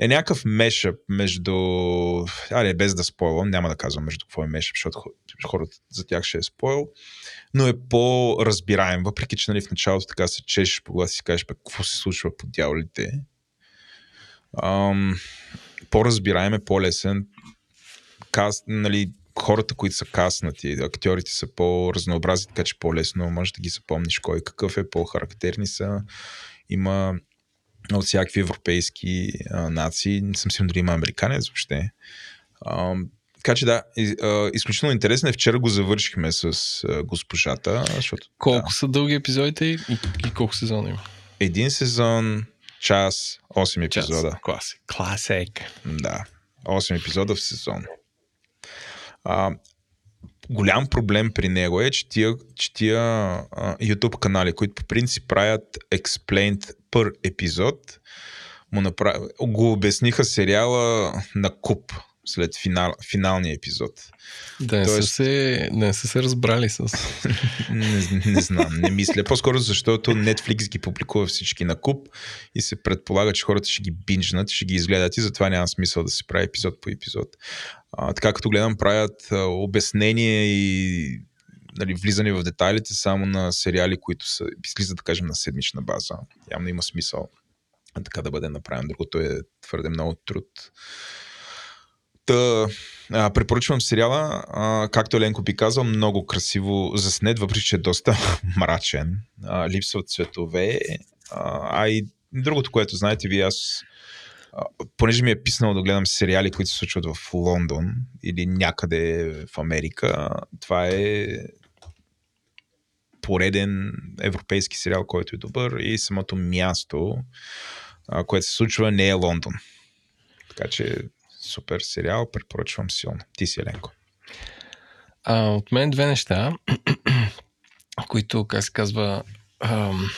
е някакъв мешъп между... Аре, без да спойлвам, няма да казвам между какво е мешъп, защото хората за тях ще е спойл, но е по-разбираем, въпреки че нали, в началото така се чешеш по глас и кажеш, какво се случва по дяволите. Ам, по-разбираем е, по-лесен. Каз, нали, хората, които са каснати, актьорите са по-разнообразни, така че по-лесно можеш да ги запомниш кой какъв е, по-характерни са. Има от всякакви европейски а, нации. Не съм сигурен дори има американец въобще. А, така че да, из, а, изключително интересно е. Вчера го завършихме с а, госпожата. Защото, Колко да, са дълги епизодите и, и колко сезона има? един сезон, час, 8 епизода. Класик. Класик. Да, 8 епизода в сезон. А, голям проблем при него е, че тия, че тия а, YouTube канали, които по принцип правят explained пър епизод, му направи, го обясниха сериала на куп след финал, финалния епизод. Да не, Тоест- са се, не са се разбрали с... Не, не знам, не мисля. По-скоро защото Netflix ги публикува всички на куп и се предполага, че хората ще ги бинджнат, ще ги изгледат и затова няма смисъл да се прави епизод по епизод. А, така като гледам, правят а, обяснение и нали, влизане в детайлите само на сериали, които са, излизат, да кажем, на седмична база. Явно има смисъл така да бъде направен. Другото е твърде много труд. Та, а, препоръчвам сериала, а, както Еленко би казал, много красиво заснет, въпреки че е доста мрачен. А, липсват цветове. А, а и другото, което знаете ви, аз понеже ми е писнало да гледам сериали, които се случват в Лондон или някъде в Америка, това е пореден европейски сериал, който е добър и самото място, което се случва, не е Лондон. Така че супер сериал, препоръчвам силно. Ти си, Еленко. А, от мен две неща, които, как се казва, ам,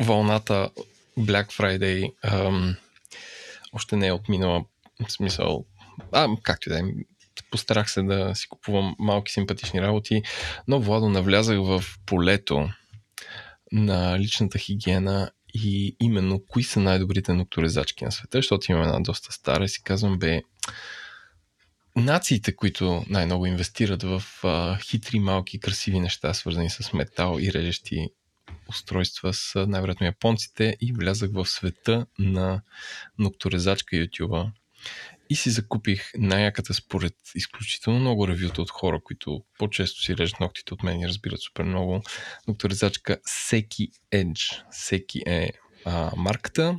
вълната Black Friday ам, още не е отминала. В смисъл, а, както и да е, постарах се да си купувам малки симпатични работи, но Владо навлязах в полето на личната хигиена и именно кои са най-добрите нокторезачки на света, защото имам една доста стара и си казвам, бе, нациите, които най-много инвестират в а, хитри, малки, красиви неща, свързани с метал и режещи устройства, са най-вероятно японците и влязах в света на нокторезачка YouTube. И си закупих най-яката според изключително много ревюта от хора, които по-често си режат ногтите от мен и разбират супер много. Докторизачка Секи Edge. Секи е а, марката,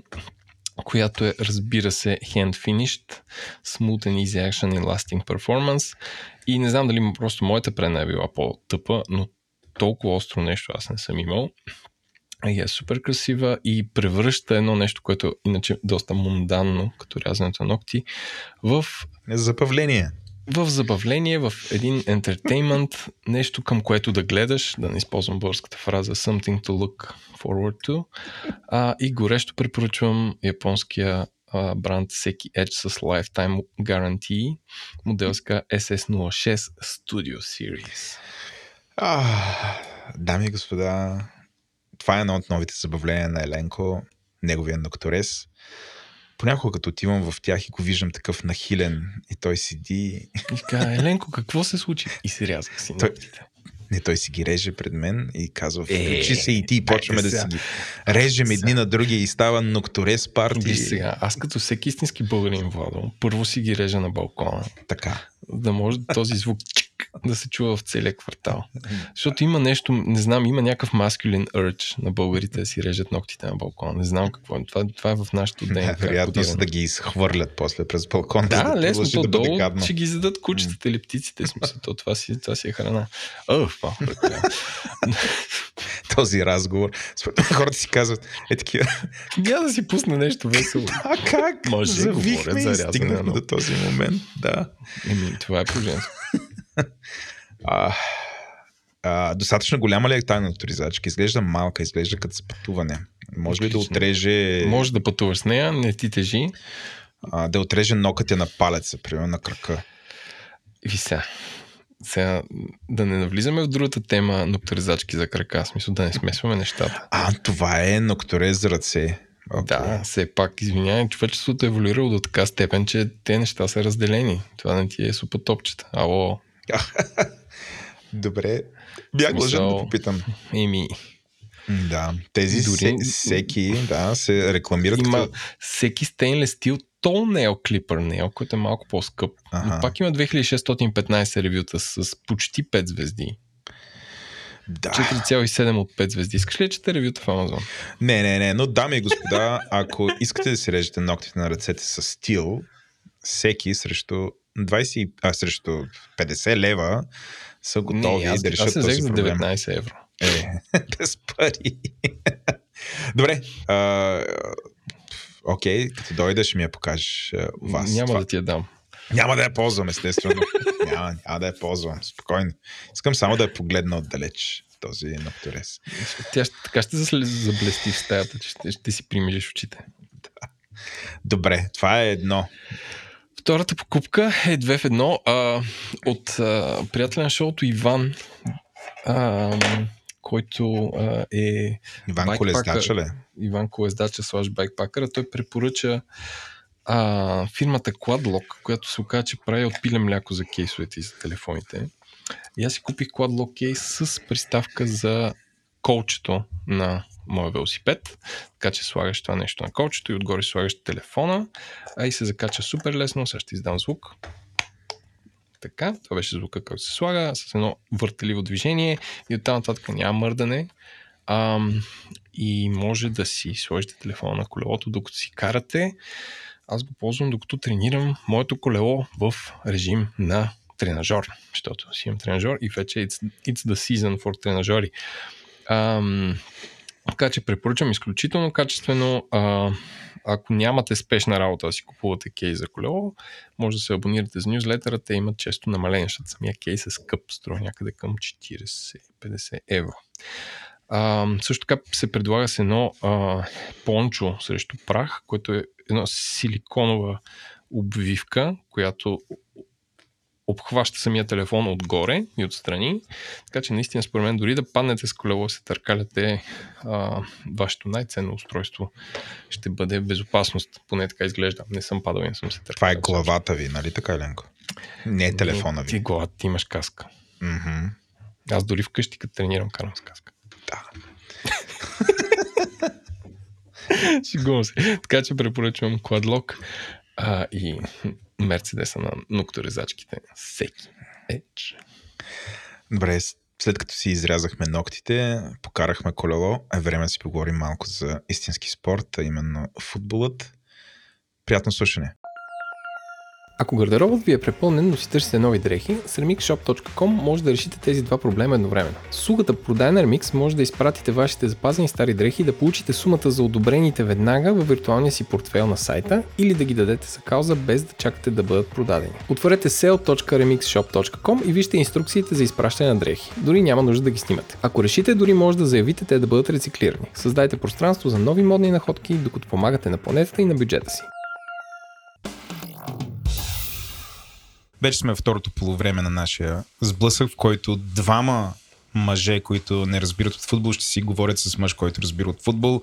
която е, разбира се, hand finished, smooth and easy action and lasting performance. И не знам дали просто моята прена е била по-тъпа, но толкова остро нещо аз не съм имал. Е супер красива и превръща едно нещо, което е иначе доста мунданно, като рязането на ногти, в... Забавление. В забавление, в един ентертеймент, нещо към което да гледаш, да не използвам българската фраза, something to look forward to. А, и горещо препоръчвам японския а, бранд Seki Edge с Lifetime Guarantee, моделска SS06 Studio Series. А, дами и господа, това е едно от новите забавления на Еленко, неговия докторес. Понякога като отивам в тях и го виждам такъв нахилен и той седи... И казва, Еленко, какво се случи? И си рязах си Той-. Не, той си ги реже пред мен и казва, Е, включи се и ти и почваме да айде си ги режем едни на други и става нокторес парти. Виж сега, аз като всеки истински българин, Владо, първо си ги режа на балкона, Така. да може този звук чик, да се чува в целия квартал. Защото има нещо, не знам, има някакъв маскулин urge на българите да си режат ногтите на балкона. Не знам какво е. Това, това е в нашото Да, ДНК. вероятно са да ги изхвърлят после през балкона. за Да, лесно, да долу гадно. ще ги зададат кучетата или птиците. Смисъл, то, това, си, това си е храна. Оф, малко. Този разговор. Хората си казват, е такива. Няма да си пусна нещо весело. А как? Може да говорят за рязане стигнахме на до този момент. Да. Еми, това е положението. А, а, достатъчно голяма ли е тази авторизачка? Изглежда малка, изглежда като с пътуване. Може ли да отреже, Може да пътуваш с нея, не ти тежи. а, да отреже нокътя на палеца, примерно на крака? Ви сега, да не навлизаме в другата тема нокторизачки за крака, смисъл да не смесваме нещата. А, това е нокторез за ръце. Okay. Да, все пак, извинявай, човечеството е еволюирало до така степен, че те неща са разделени. Това не ти е супа топчета. Ало, Добре. Бях лъжен да попитам. еми, Да, тези Дори- Дори... всеки да, се рекламират има като... всеки стейнлес стил toenail clipper nail, който е малко по-скъп. Ага. Но пак има 2615 ревюта с почти 5 звезди. Да. 4,7 от 5 звезди. Искаш ли да чета ревюта в Амазон? Не, не, не, но дами и господа, ако искате да си режете ногтите на ръцете с стил, всеки срещу 20, а, срещу 50 лева са готови не, аз, да решат аз този за проблем. 19 евро. Е, без пари. Добре. А, окей, като дойдеш, ми я покажеш вас. Няма Това- да ти я дам. Няма да я ползвам, естествено. няма, няма да я ползвам. Спокойно. Искам само да я погледна отдалеч този нокторез. Тя ще, така ще заблести в стаята, че ще, ще си примижеш очите. Добре, това е едно. Втората покупка е две в едно а, от а, приятеля на шоуто Иван, а, който а, е Иван. Колездача ли? Иван Колездача слаж байкпакъра. Той препоръча а, фирмата Quadlock, която се оказа, че прави от пиле мляко за кейсовете и за телефоните. И аз си купих Quadlock кейс с приставка за колчето на моя велосипед. Така че слагаш това нещо на колчето и отгоре слагаш телефона, а и се закача супер лесно. Сега ще издам звук. Така, това беше звука, който се слага с едно въртеливо движение и оттам нататък няма мърдане. Ам, и може да си сложите телефона на колелото, докато си карате. Аз го ползвам докато тренирам моето колело в режим на тренажор, защото си имам тренажор и вече it's, it's the season for тренажори. Ам, така че препоръчвам изключително качествено. А, ако нямате спешна работа да си купувате кейс за колело, може да се абонирате за нюзлетъра. Те имат често намаление, защото самия кейс е скъп, струва някъде към 40-50 евро. А, също така се предлага с едно а, пончо срещу прах, което е една силиконова обвивка, която обхваща самия телефон отгоре и отстрани. Така че наистина според мен дори да паднете с колело се търкаляте, а, вашето най-ценно устройство ще бъде безопасност. Поне така изглежда. Не съм падал не съм се търкалял. Това е главата ви, нали така, Еленко? Не е телефона Ти ви. главата ти имаш каска. Мгм. Аз дори вкъщи, като тренирам, карам с каска. Да. Шегувам се. Така че препоръчвам Quadlock. А, и Мерцедеса на нокторизачките. Всеки. Еч. Добре, след като си изрязахме ногтите, покарахме колело, е време да си поговорим малко за истински спорт, а именно футболът. Приятно слушане! Ако гардеробът ви е препълнен, но си търсите нови дрехи, с remixshop.com може да решите тези два проблема едновременно. С услугата Продай на Remix може да изпратите вашите запазени стари дрехи и да получите сумата за одобрените веднага във виртуалния си портфел на сайта или да ги дадете за кауза без да чакате да бъдат продадени. Отворете sale.remixshop.com и вижте инструкциите за изпращане на дрехи. Дори няма нужда да ги снимате. Ако решите, дори може да заявите те да бъдат рециклирани. Създайте пространство за нови модни находки, докато помагате на планетата и на бюджета си. Вече сме второто полувреме на нашия сблъсък, в който двама мъже, които не разбират от футбол, ще си говорят с мъж, който разбира от футбол.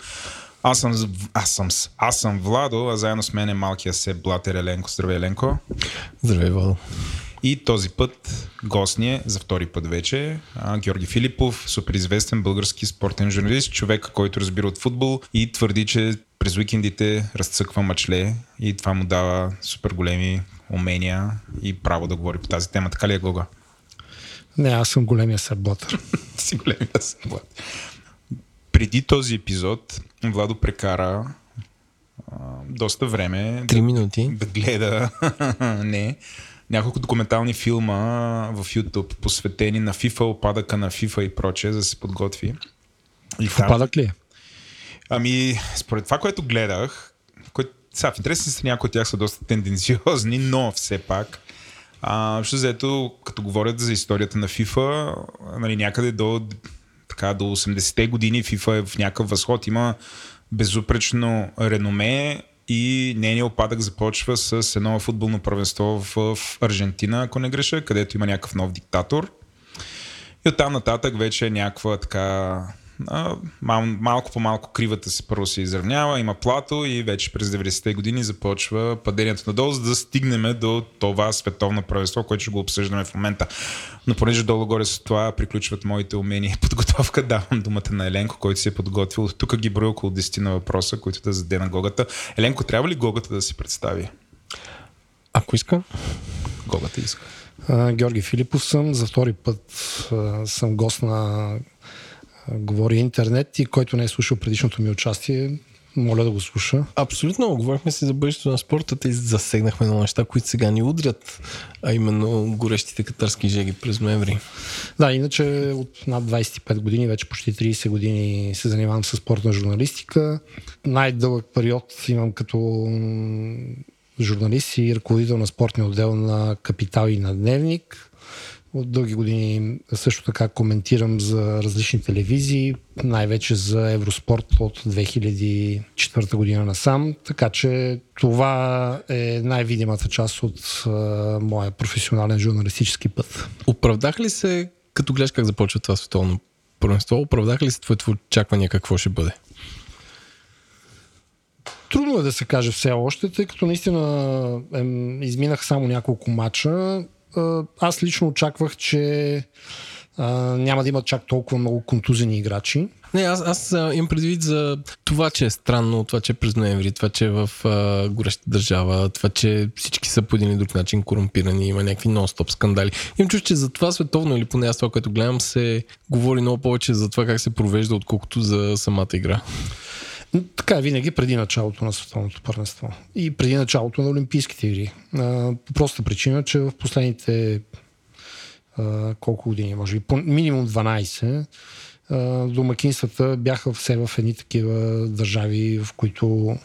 Аз съм, аз съм, аз съм Владо, а заедно с мен е малкия се Блатер Еленко. Здравей, Еленко. Здравей, Владо. И този път гост ни е, за втори път вече, Георги Филипов, суперизвестен български спортен журналист, човек, който разбира от футбол и твърди, че през уикендите разцъква мъчле и това му дава супер големи умения и право да говори по тази тема. Така ли е, Гога? Не, аз съм големия. Ти си големия сърблатър. Преди този епизод Владо прекара а, доста време. Три минути. Да гледа. не няколко документални филма в YouTube, посветени на FIFA, опадъка на FIFA и прочее, за да се подготви. И в опадък ли е? Ами, според това, което гледах, сега в интересни са някои от тях са доста тенденциозни, но все пак, а, защото заето, като говорят за историята на FIFA, нали, някъде до, така, до 80-те години FIFA е в някакъв възход, има безупречно реноме, и нейният опадък започва с едно футболно правенство в Аржентина, ако не греша, където има някакъв нов диктатор. И оттам нататък вече е някаква така мал, малко по малко кривата се първо се изравнява, има плато и вече през 90-те години започва падението надолу, за да стигнем до това световно правенство, което ще го обсъждаме в момента. Но понеже долу-горе с това приключват моите умения и подготовка, давам думата на Еленко, който си е подготвил. Тук ги броя около 10 на въпроса, които да заде на Гогата. Еленко, трябва ли Гогата да се представи? Ако иска. Гогата иска. Георги Филипов съм. За втори път съм гост на говори интернет и който не е слушал предишното ми участие, моля да го слуша. Абсолютно. Говорихме си за бъдещето на спорта и засегнахме на неща, които сега ни удрят, а именно горещите катарски жеги през ноември. Да, иначе от над 25 години, вече почти 30 години се занимавам с спортна журналистика. Най-дълъг период имам като журналист и ръководител на спортния отдел на Капитал и на Дневник. От дълги години също така коментирам за различни телевизии, най-вече за Евроспорт от 2004 година насам, така че това е най-видимата част от а, моя професионален журналистически път. Оправдах ли се, като гледаш как започва това световно първенство, оправдах ли се твоето очакване какво ще бъде? Трудно е да се каже все още, тъй като наистина е, изминах само няколко мача аз лично очаквах, че а, няма да има чак толкова много контузени играчи. Не, аз, аз имам предвид за това, че е странно, това, че е през ноември, това, че е в а, гореща държава, това, че всички са по един или друг начин корумпирани, има някакви нон-стоп скандали. Им чуш, че за това световно или поне аз това, което гледам, се говори много повече за това как се провежда, отколкото за самата игра. Така е винаги преди началото на световното първенство и преди началото на Олимпийските игри. По проста причина, че в последните а, колко години, може би по, минимум 12, а, домакинствата бяха все в едни такива държави, в които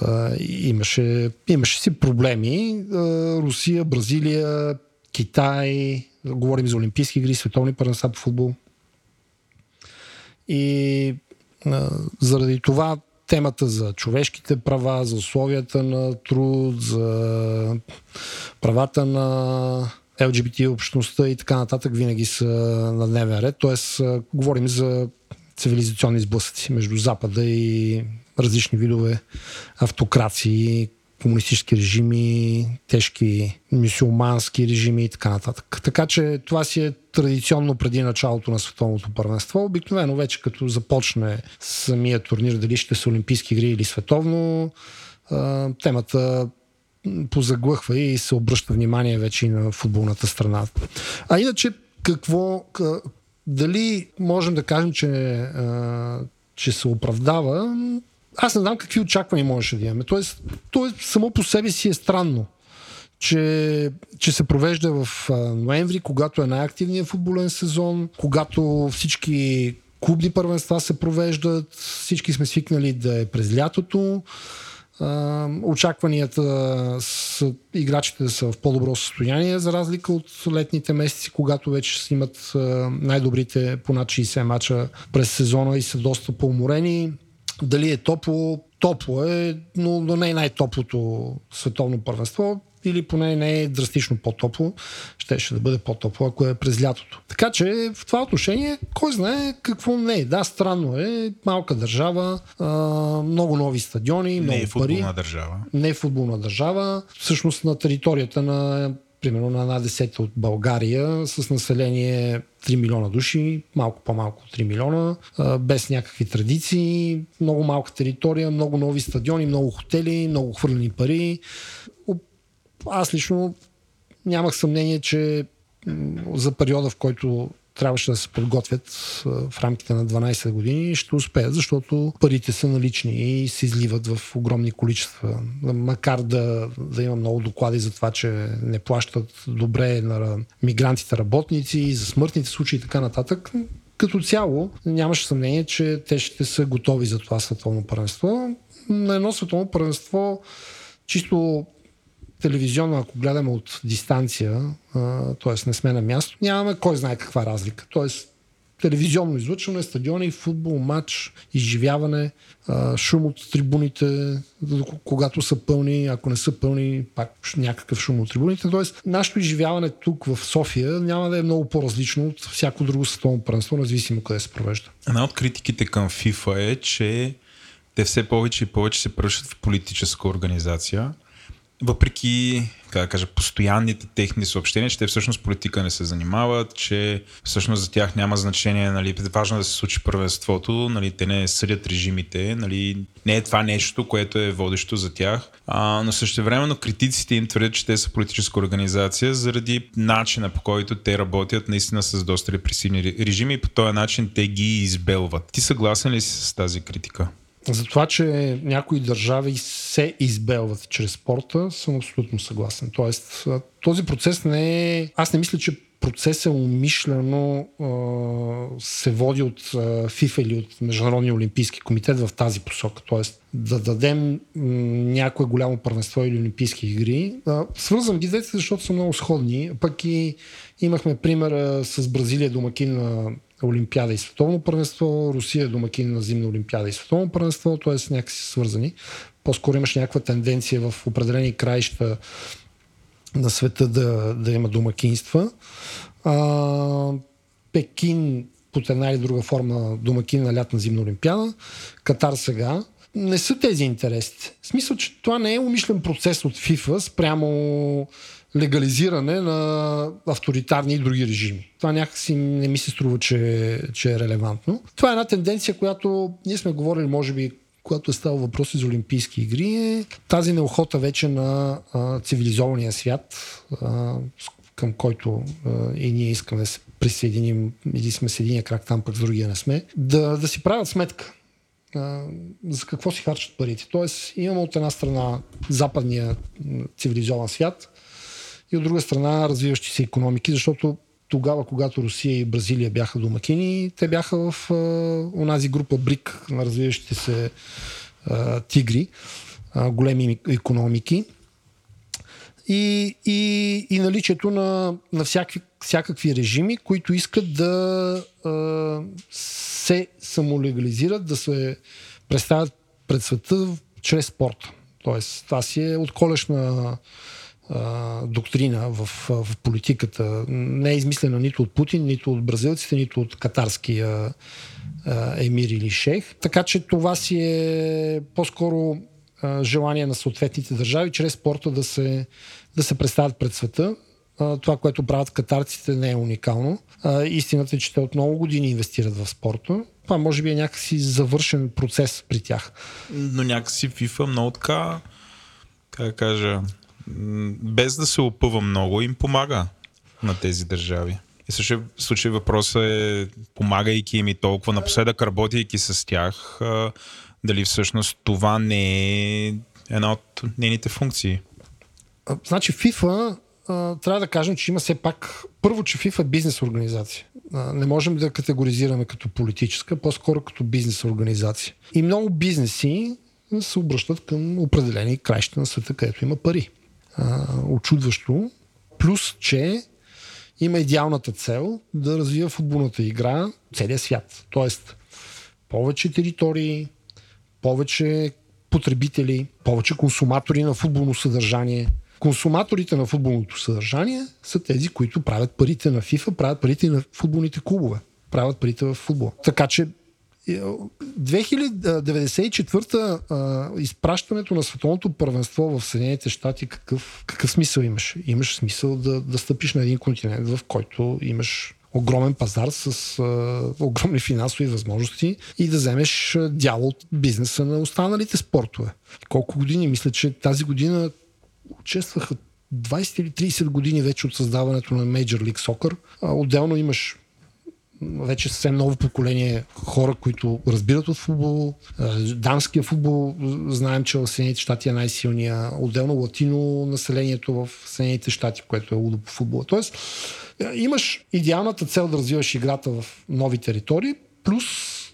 а, имаше, имаше си проблеми. А, Русия, Бразилия, Китай, говорим за Олимпийски игри, световни първенства по футбол. И заради това темата за човешките права, за условията на труд, за правата на ЛГБТ общността и така нататък винаги са на дневен ред. Тоест, говорим за цивилизационни сблъсъци между Запада и различни видове автокрации, комунистически режими, тежки мюсюлмански режими и така нататък. Така че това си е традиционно преди началото на световното първенство. Обикновено вече като започне самия турнир, дали ще са Олимпийски игри или световно, темата позаглъхва и се обръща внимание вече и на футболната страна. А иначе, какво, дали можем да кажем, че, че се оправдава, аз не знам какви очаквания можеше да имаме. Тоест, то само по себе си е странно, че, че се провежда в ноември, когато е най-активният футболен сезон, когато всички клубни първенства се провеждат, всички сме свикнали да е през лятото. очакванията с играчите да са в по-добро състояние, за разлика от летните месеци, когато вече си имат най-добрите по над 60 мача през сезона и са доста по-уморени. Дали е топло? Топло е, но, но не е най-топлото световно първенство или поне не е драстично по-топло. Ще, ще да бъде по-топло, ако е през лятото. Така че в това отношение, кой знае какво не е. Да, странно е. Малка държава, а, много нови стадиони, много не е футболна пари. държава. Не е футболна държава. Всъщност на територията на примерно на една десета от България с население 3 милиона души, малко по-малко 3 милиона, без някакви традиции, много малка територия, много нови стадиони, много хотели, много хвърлени пари. Аз лично нямах съмнение, че за периода, в който трябваше да се подготвят в рамките на 12 години, ще успеят, защото парите са налични и се изливат в огромни количества. Макар да, да има много доклади за това, че не плащат добре на мигрантите работници, за смъртните случаи и така нататък, като цяло нямаше съмнение, че те ще са готови за това световно първенство. На едно световно първенство чисто телевизионно, ако гледаме от дистанция, т.е. не сме на място, нямаме кой знае каква разлика. Т.е. телевизионно излъчване, стадиони, футбол, матч, изживяване, шум от трибуните, когато са пълни, ако не са пълни, пак някакъв шум от трибуните. Тоест, нашето изживяване тук в София няма да е много по-различно от всяко друго световно първенство, независимо къде се провежда. Една от критиките към FIFA е, че те все повече и повече се превръщат в политическа организация въпреки, как да кажа, постоянните техни съобщения, че те всъщност политика не се занимават, че всъщност за тях няма значение, нали, важно да се случи първенството, нали, те не съдят режимите, нали, не е това нещо, което е водещо за тях, а, но същевременно критиците им твърдят, че те са политическа организация заради начина по който те работят наистина с доста репресивни режими и по този начин те ги избелват. Ти съгласен ли си с тази критика? За това, че някои държави се избелват чрез спорта, съм абсолютно съгласен. Тоест, този процес не е... Аз не мисля, че процесът умишлено се води от ФИФА или от Международния олимпийски комитет в тази посока. Тоест, да дадем някое голямо първенство или олимпийски игри. свързвам ги двете, защото са много сходни. Пък и имахме пример с Бразилия домакин на Олимпиада и световно първенство, Русия е домакин на зимна Олимпиада и световно първенство, т.е. някакси свързани. По-скоро имаш някаква тенденция в определени краища на света да, да има домакинства. А, Пекин под една или друга форма домакин на лятна зимна Олимпиада. Катар сега. Не са тези интересите. В смисъл, че това не е умишлен процес от ФИФА спрямо легализиране на авторитарни и други режими. Това някакси не ми се струва, че, че е релевантно. Това е една тенденция, която ние сме говорили, може би, когато е става въпроси за Олимпийски игри, е тази неохота вече на а, цивилизования свят, а, към който а, и ние искаме да се присъединим или сме с единия крак там, пък с другия не сме, да, да си правят сметка за какво си харчат парите. Тоест имаме от една страна западния цивилизован свят, и от друга страна развиващи се економики, защото тогава, когато Русия и Бразилия бяха домакини, те бяха в онази група БРИК на развиващите се а, тигри, а, големи економики. И, и, и наличието на, на всякакви, всякакви режими, които искат да а, се самолегализират, да се представят пред света чрез спорта. Тоест, това си е отколешна доктрина в, в политиката. Не е измислена нито от Путин, нито от бразилците, нито от катарския а, емир или шейх. Така че това си е по-скоро а, желание на съответните държави, чрез спорта да се, да се представят пред света. А, това, което правят катарците, не е уникално. А, истината е, че те от много години инвестират в спорта. Това може би е някакси завършен процес при тях. Но някакси FIFA много така, как кажа, без да се опъва много, им помага на тези държави. И също случай въпросът е, помагайки им и толкова напоследък, работейки с тях, дали всъщност това не е една от нейните функции. Значи FIFA трябва да кажем, че има все пак... Първо, че FIFA е бизнес организация. Не можем да категоризираме като политическа, по-скоро като бизнес организация. И много бизнеси се обръщат към определени краища на света, където има пари. А, очудващо. Плюс, че има идеалната цел да развива футболната игра целия свят. Тоест, повече територии, повече потребители, повече консуматори на футболно съдържание. Консуматорите на футболното съдържание са тези, които правят парите на FIFA, правят парите на футболните клубове, правят парите в футбол. Така че е, 2094-та а, изпращането на световното първенство в Съединените щати, какъв, какъв смисъл имаш? Имаш смисъл да, да стъпиш на един континент, в който имаш огромен пазар с а, огромни финансови възможности и да вземеш дял от бизнеса на останалите спортове. Колко години? Мисля, че тази година участваха 20 или 30 години вече от създаването на Major League Soccer. А, отделно имаш вече съвсем ново поколение хора, които разбират от футбол. Дамския футбол, знаем, че в Съединените щати е най-силния. Отделно латино населението в Съединените щати, което е лудо по футбола. Тоест, имаш идеалната цел да развиваш играта в нови територии, плюс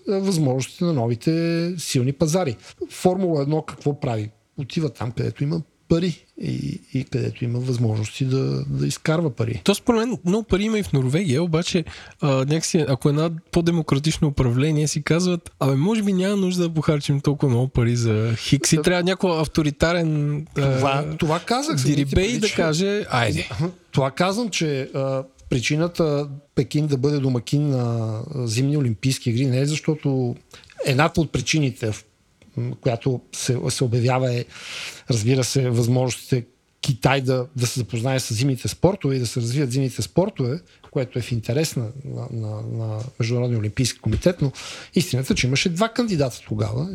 възможностите на новите силни пазари. Формула 1 какво прави? Отива там, където има пари и, и където има възможности да, да изкарва пари. То според мен много пари има и в Норвегия, обаче а, някакси, ако е една по-демократично управление, си казват, абе, може би няма нужда да похарчим толкова много пари за Хикс и трябва някой авторитарен Това, това казах. дирибей да каже, айде. Това казвам, че а, причината Пекин да бъде домакин на а, зимни олимпийски игри не е защото едната от причините, в- която се, се обявява е, разбира се, възможностите Китай да, да се запознае с зимните спортове и да се развият зимните спортове, което е в интерес на, на, на, на Международния олимпийски комитет, но истината е, че имаше два кандидата тогава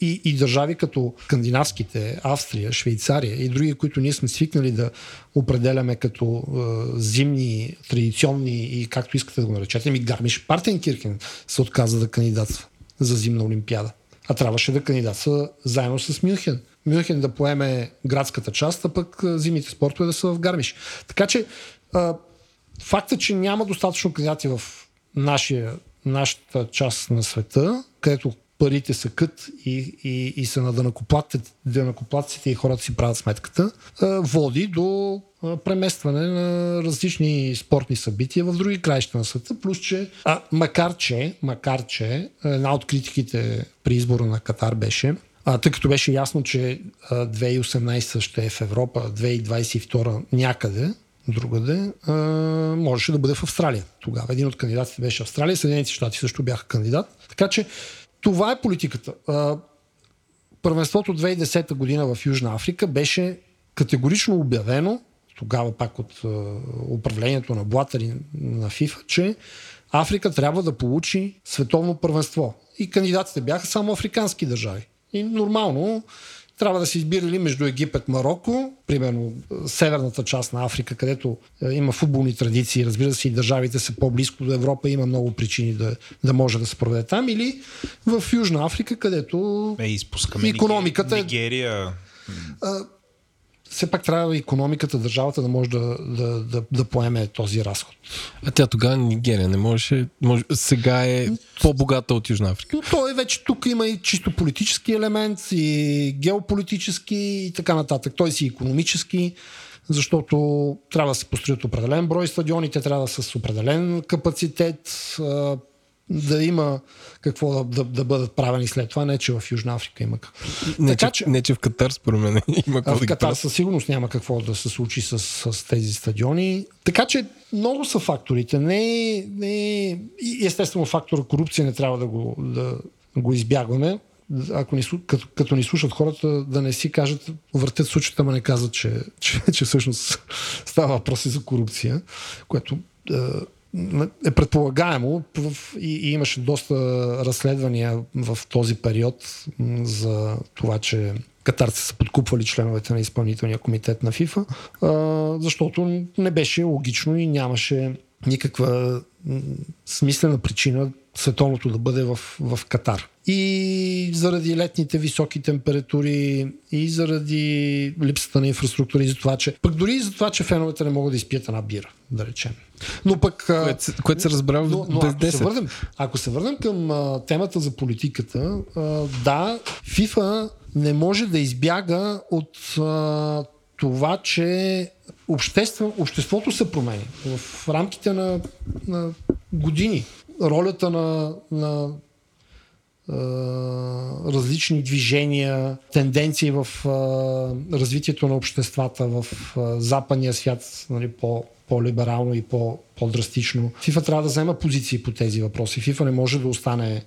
и, и държави като скандинавските, Австрия, Швейцария и други, които ние сме свикнали да определяме като а, зимни, традиционни и както искате да го наречете, ми Гармиш Партенкирхен се отказа да кандидатства за зимна олимпиада. А трябваше да кандидатства заедно с Мюнхен. Мюнхен да поеме градската част, а пък зимните спортове да са в Гармиш. Така че факта, че няма достатъчно кандидати в нашия, нашата част на света, където парите са кът и, и, и са на дънакоплатците, и хората си правят сметката, води до преместване на различни спортни събития в други краища на света, плюс че, а, макар че, макар че, една от критиките при избора на Катар беше, а, тъй като беше ясно, че а, 2018 ще е в Европа, 2022 някъде, другаде, а, можеше да бъде в Австралия. Тогава един от кандидатите беше Австралия, Съединените щати също бяха кандидат. Така че това е политиката. Първенството 2010 година в Южна Африка беше категорично обявено, тогава пак от управлението на Блатъри на ФИФА, че Африка трябва да получи световно първенство. И кандидатите бяха само африкански държави. И нормално трябва да се избирали между Египет, Марокко, примерно е, северната част на Африка, където е, има футболни традиции, разбира се и държавите са по-близко до Европа, има много причини да, да може да се проведе там, или в Южна Африка, където Е, изпускаме Икономиката е- Нигерия. Все пак трябва економиката, държавата да може да, да, да, да поеме този разход. А тя тогава Нигерия не можеше, може, сега е по-богата от Южна Африка. Но той вече тук има и чисто политически елемент, и геополитически и така нататък. Той си економически, защото трябва да се построят определен брой стадиони, те трябва да са с определен капацитет, да има какво да, да, да бъдат правени след това. Не, че в Южна Африка има какво. Не, Така че, не, че в Катар, според мен, има какво в Катар със сигурност няма какво да се случи с, с тези стадиони. Така че много са факторите. Не, не, естествено фактора корупция не трябва да го, да го избягваме. Ако ни, като, като ни слушат хората, да не си кажат, въртят случаите, ама не казват, че, че, че всъщност става въпрос и за корупция, което е, е предполагаемо и, и имаше доста разследвания в този период за това, че катарци са подкупвали членовете на изпълнителния комитет на ФИФА, защото не беше логично и нямаше никаква смислена причина световното да бъде в, в Катар. И заради летните високи температури, и заради липсата на инфраструктура, и за това, че. Пък дори и за това, че феновете не могат да изпият една бира, да речем. Но пък. Което, което се разбра но, но без ако, 10. се върнем, ако се върнем към а, темата за политиката, а, да, ФИФА не може да избяга от а, това, че общество, обществото се промени в рамките на, на години. Ролята на, на а, различни движения, тенденции в а, развитието на обществата в а, западния свят, нали, по, по-либерално и по, по-драстично. ФИФА трябва да взема позиции по тези въпроси. ФИФА не може да остане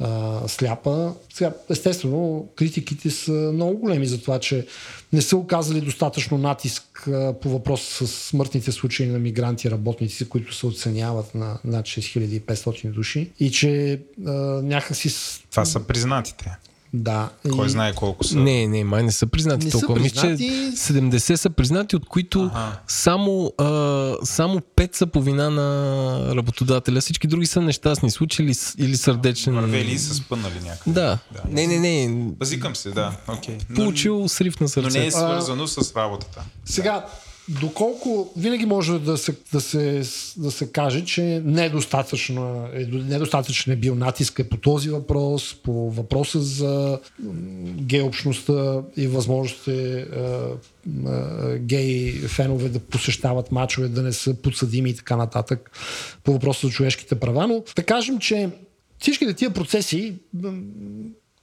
а, сляпа. Сега, естествено, критиките са много големи за това, че не са оказали достатъчно натиск а, по въпрос с смъртните случаи на мигранти работници, които се оценяват на над 6500 души и че а, някакси... Това са признатите. Да. Кой и... знае колко са. Не, не, май не са признати Не толкова. Мисля, че признати. 70 са признати, от които Аха. само, а, само 5 са по вина на работодателя. Всички други са нещастни случаи или, или сърдечен. Вървели и са спънали някъде. Да. Да. Не, не, не. Базикам се, да. Okay. Но, Получил срив на но сърце. не е свързано с работата. Сега, доколко винаги може да се, да се, да се каже, че недостатъчно е, недостатъчно е бил натиск по този въпрос, по въпроса за гей-общността и възможностите е, е, гей фенове да посещават мачове, да не са подсъдими и така нататък по въпроса за човешките права, но да кажем, че всичките тия процеси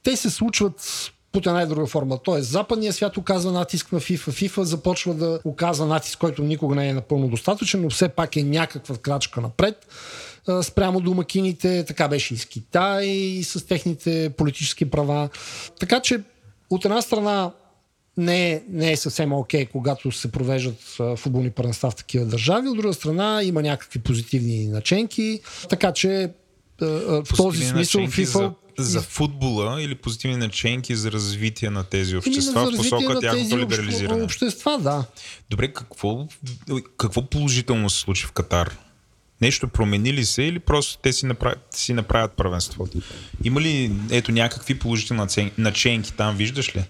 те се случват под една и друга форма. Тоест, западният свят оказва натиск на FIFA. FIFA започва да оказва натиск, който никога не е напълно достатъчен, но все пак е някаква крачка напред спрямо домакините. Така беше и с Китай, и с техните политически права. Така че, от една страна, не е, не е съвсем окей, когато се провеждат футболни първенства в такива държави. От друга страна, има някакви позитивни наченки. Така че, в този смисъл FIFA... За, футбола или позитивни наченки за развитие на тези общества в посока тяхното либерализиране. Общества, да. Добре, какво, какво положително се случи в Катар? Нещо промени ли се или просто те си направят, си направят първенството? Има ли ето някакви положителни наченки там, виждаш ли?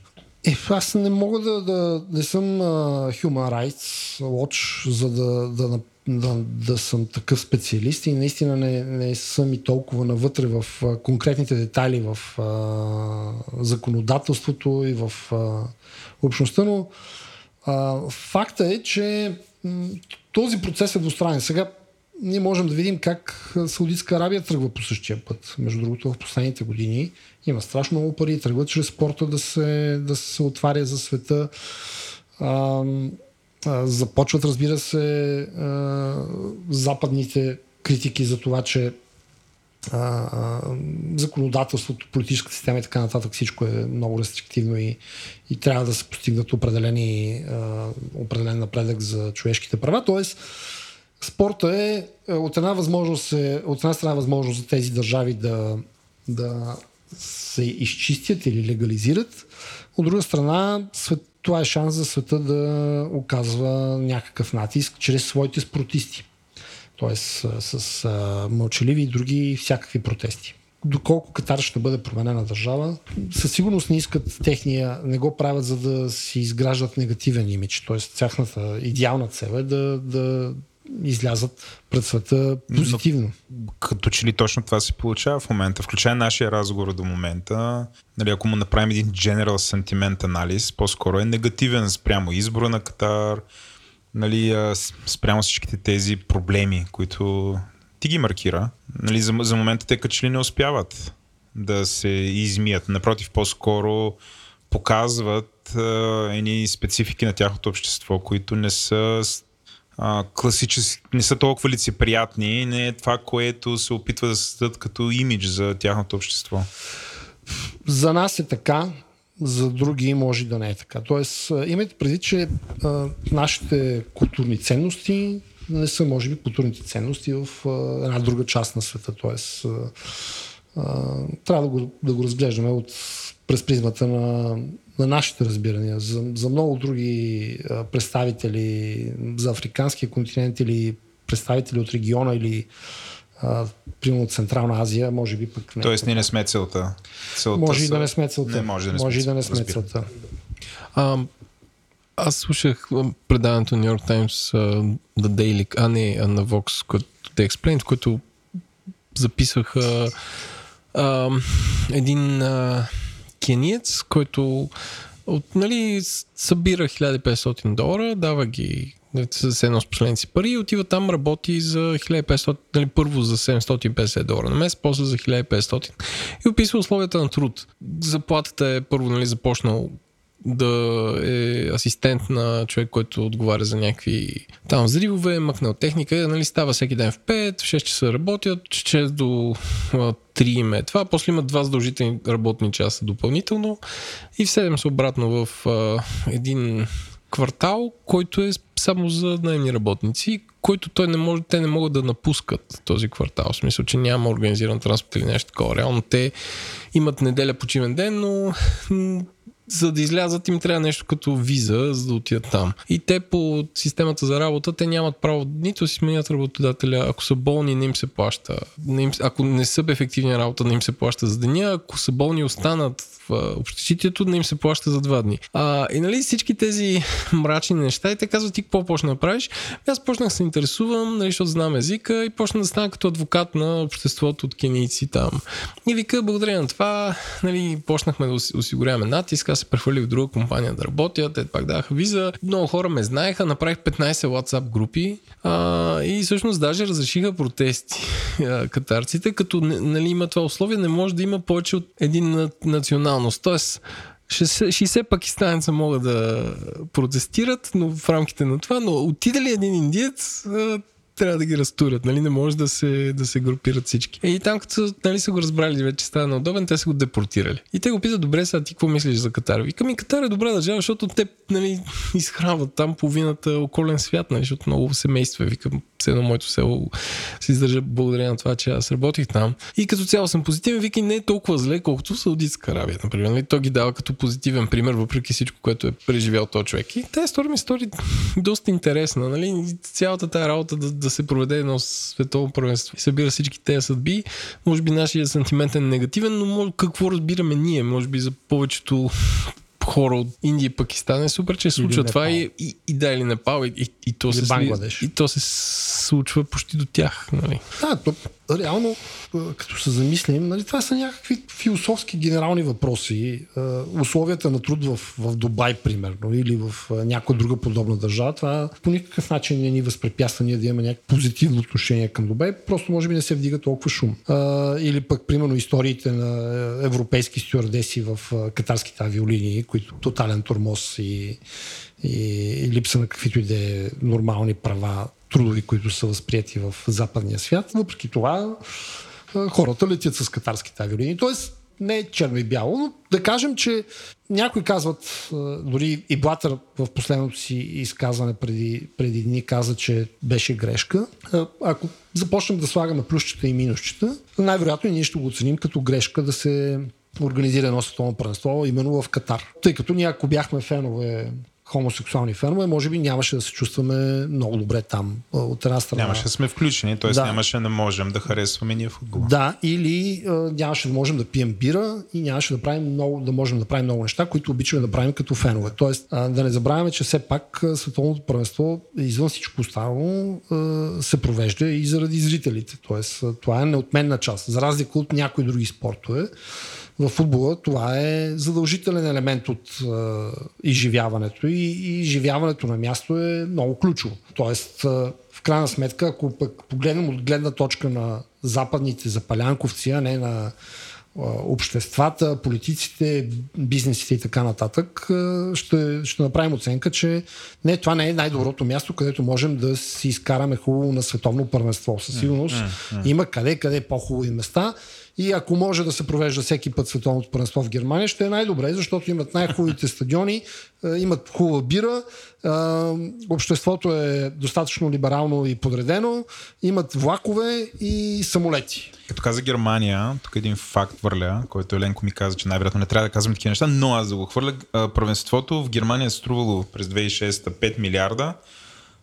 Е, аз не мога да, да не съм а, Human Rights Watch, за да, да, да, да, съм такъв специалист и наистина не, не съм и толкова навътре в а, конкретните детайли в а, законодателството и в а, общността, но а, факта е, че този процес е двустранен. Сега ние можем да видим как Саудитска Арабия тръгва по същия път. Между другото, в последните години има страшно много пари, тръгват чрез спорта да се, да се отваря за света. А, започват, разбира се, западните критики за това, че законодателството, политическата система и така нататък, всичко е много рестриктивно и, и трябва да се постигнат определени, определен напредък за човешките права. Тоест, спорта е е, от една, възможност е, от една страна възможност за тези държави да, да се изчистят или легализират. От друга страна, свет, това е шанс за света да оказва някакъв натиск чрез своите спортисти. Тоест с, с мълчаливи и други всякакви протести. Доколко Катар ще бъде променена държава, със сигурност не искат техния, не го правят за да си изграждат негативен имидж. Тоест тяхната идеална цел е да, да излязат пред света позитивно. Като че ли точно това се получава в момента, включая нашия разговор до момента, нали, ако му направим един general sentiment анализ, по-скоро е негативен спрямо избора на Катар, нали, спрямо всичките тези проблеми, които ти ги маркира. Нали, за, за момента те като ли не успяват да се измият. Напротив, по-скоро показват едни специфики на тяхното общество, които не са а, класически, не са толкова лицеприятни, не е това, което се опитва да създадат като имидж за тяхното общество. За нас е така, за други може да не е така. Тоест, а, имайте предвид, че а, нашите културни ценности не са, може би, културните ценности в а, една друга част на света. Тоест, а, трябва да го, да го разглеждаме от, през призмата на, на нашите разбирания. За, за много други а, представители за африканския континент или представители от региона или а, примерно от Централна Азия, може би пък не. Тоест ние не сме целта. целта може и да не сме целта. Не, може да не може сме, да не сме целта. А, аз слушах предаването New York Times uh, The Daily, а не на Vox, което The Explained, което записваха uh, един uh, кениец, който от, нали, събира 1500 долара, дава ги с едно с последните пари и отива там, работи за 1500, нали, първо за 750 долара на месец, после за 1500 и описва условията на труд. Заплатата е първо нали, започнал да е асистент на човек, който отговаря за някакви там взривове, мъкнал техника, нали, става всеки ден в 5, в 6 часа работят, 6 до 3 им е това, после имат два задължителни работни часа допълнително и в 7 са обратно в а, един квартал, който е само за найемни работници, който той не може, те не могат да напускат този квартал. В смисъл, че няма организиран транспорт или нещо такова. Реално те имат неделя почивен ден, но за да излязат им трябва нещо като виза, за да отидат там. И те по системата за работа, те нямат право нито си сменят работодателя, ако са болни, не им се плаща. Не им, ако не са ефективни работа, не им се плаща за деня, ако са болни останат общежитието, не им се плаща за два дни. А, и нали всички тези мрачни неща, и те казват ти какво почна да правиш. Аз почнах да се интересувам, нали, защото знам езика и почна да стана като адвокат на обществото от кенийци там. И вика, благодаря на това, нали, почнахме да осигуряваме натиск, аз се прехвърлих в друга компания да работя, те пак даха виза. Много хора ме знаеха, направих 15 WhatsApp групи а, и всъщност даже разрешиха протести катарците, като нали, има това условие, не може да има повече от един националност. Тоест, 60 пакистанеца могат да протестират, но в рамките на това, но отиде ли един индиец, трябва да ги разтурят, нали? Не може да се, да се групират всички. И там, като нали, са го разбрали вече става неудобен, те са го депортирали. И те го питат, добре, сега ти какво мислиш за Катар? Вика ми, Катар е добра държава, защото те нали, изхранват там половината околен свят, нали, защото много семейства. Викам, все едно моето село се издържа благодарение на това, че аз работих там. И като цяло съм позитивен, вики не е толкова зле, колкото Саудитска Аравия, например. Нали? Той ги дава като позитивен пример, въпреки всичко, което е преживял този човек. И тази история ми стори доста интересна. Нали? Цялата тази работа да, да се проведе едно световно първенство и събира всички тези съдби. Може би нашия сантимент е негативен, но какво разбираме ние? Може би за повечето хора от Индия и Пакистан е супер, че се случва или това и, и, и да, или Непал, и, и, и, то се, и то се случва почти до тях. Нали? Да, то, реално, като се замислим, нали, това са някакви философски генерални въпроси. условията на труд в, в Дубай, примерно, или в някоя друга подобна държава, това по никакъв начин не ни възпрепятства ние да имаме някакво позитивно отношение към Дубай, просто може би не се вдига толкова шум. или пък, примерно, историите на европейски стюардеси в катарските авиолинии, които тотален тормоз и, и, и липса на каквито и да е нормални права трудови, които са възприяти в западния свят. Въпреки това, хората летят с катарските авиолинии. Тоест, не е черно и бяло, но да кажем, че някои казват, дори и Блатър в последното си изказване преди, преди дни каза, че беше грешка. Ако започнем да слагаме плюсчета и минусчета, най-вероятно ние ще го оценим като грешка да се организира едно световно първенство, именно в Катар. Тъй като ние ако бяхме фенове хомосексуални фенове, може би нямаше да се чувстваме много добре там. От една страна. Нямаше да сме включени, т.е. Да. нямаше да можем да харесваме ние футбол. Да, или а, нямаше да можем да пием бира и нямаше да, правим много, да можем да правим много неща, които обичаме да правим като фенове. Тоест, а, да не забравяме, че все пак световното първенство, извън всичко останало, а, се провежда и заради зрителите. Тоест, това е неотменна част. За разлика от някои други спортове, в футбола това е задължителен елемент от е, изживяването и, и изживяването на място е много ключово. Тоест, е, в крайна сметка, ако пък погледнем от гледна точка на западните запалянковци, а не на обществата, политиците, бизнесите и така нататък, ще, ще направим оценка, че не, това не е най-доброто място, където можем да си изкараме хубаво на световно първенство. Със сигурност има къде, къде по-хубави места И ако може да се провежда всеки път световното първенство в Германия, ще е най-добре, защото имат най-хубавите стадиони, имат хубава бира, обществото е достатъчно либерално и подредено, имат влакове и самолети. Като каза Германия, тук един факт върля, който Еленко ми каза, че най-вероятно не трябва да казвам такива неща, но аз да го хвърля. Първенството в Германия е струвало през 2006 5 милиарда,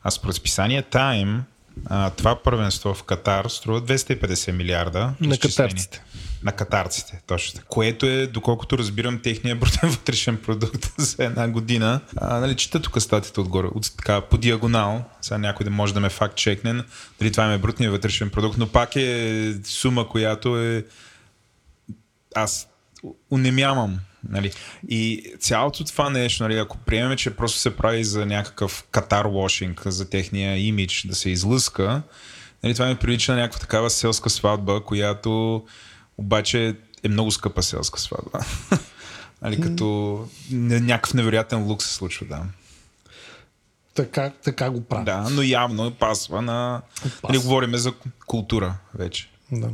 а според списание Time а, това първенство в Катар струва 250 милиарда. На катарците. На катарците, точно. Което е, доколкото разбирам, техния брутен вътрешен продукт за една година. А, нали, чета тук статията отгоре, от, така, по диагонал. Сега някой да може да ме факт чекне, дали това е брутният вътрешен продукт, но пак е сума, която е аз унемявам Нали? И цялото това нещо, нали, ако приемем, че просто се прави за някакъв катар лошинг, за техния имидж да се излъска, нали, това ми прилича на някаква такава селска сватба, която обаче е много скъпа селска сватба. нали, като някакъв невероятен лук се случва, да. Така, така го прави. Да, но явно пасва на... Пас. Нали, говориме за култура вече. Да.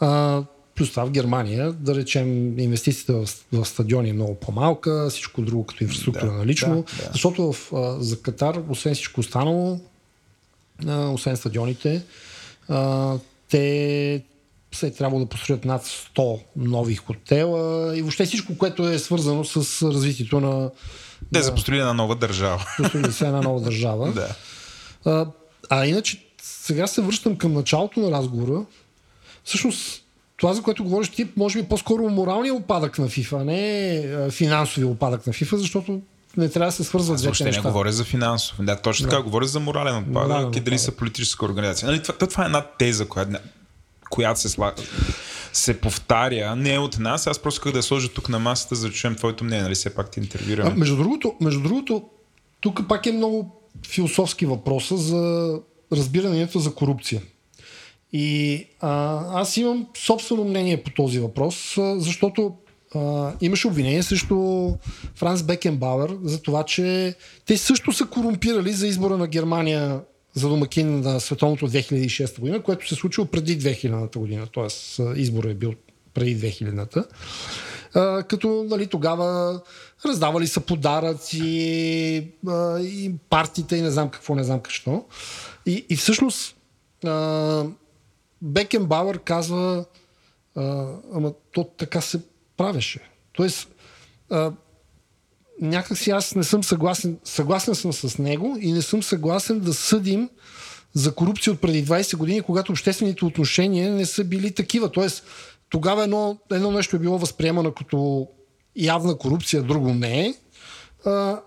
А, Плюс това в Германия, да речем, инвестицията в, в стадиони е много по-малка, всичко друго като инфраструктура да, налично. Да, да. Защото в, а, за Катар, освен всичко останало, а, освен стадионите, а, те се трябва да построят над 100 нови хотела и въобще всичко, което е свързано с развитието на... Те са построили една нова държава. Построили се една нова държава. да. А, а иначе, сега се връщам към началото на разговора. Всъщност, това, за което говориш ти, може би по-скоро моралния опадък на FIFA, а не финансови опадък на FIFA, защото не трябва да се свързват двете въобще неща. не говоря за финансов. Да, точно да. така, говоря за морален отпадък морален и дали са политическа организация. Нали, това, това е една теза, която, която се, слага, се повтаря. Не е от нас, аз просто исках да сложа тук на масата, за да чуем твоето мнение. Нали, все пак ти интервюираме. А, между, другото, между другото, тук пак е много философски въпроса за разбирането за корупция. И а, аз имам собствено мнение по този въпрос, защото а, имаше обвинение срещу Франс Бекенбауер за това, че те също са корумпирали за избора на Германия за домакин на световното 2006 година, което се случило преди 2000-та година, т.е. изборът е бил преди 2000-та. А, като нали, тогава раздавали са подаръци а, и партиите и не знам какво, не знам какво. И, и всъщност а, Бекенбауър казва, а, ама то така се правеше. Тоест, а, някакси аз не съм съгласен, съгласен съм с него и не съм съгласен да съдим за корупция от преди 20 години, когато обществените отношения не са били такива. Тоест, тогава едно, едно нещо е било възприемано като явна корупция, друго не е. А,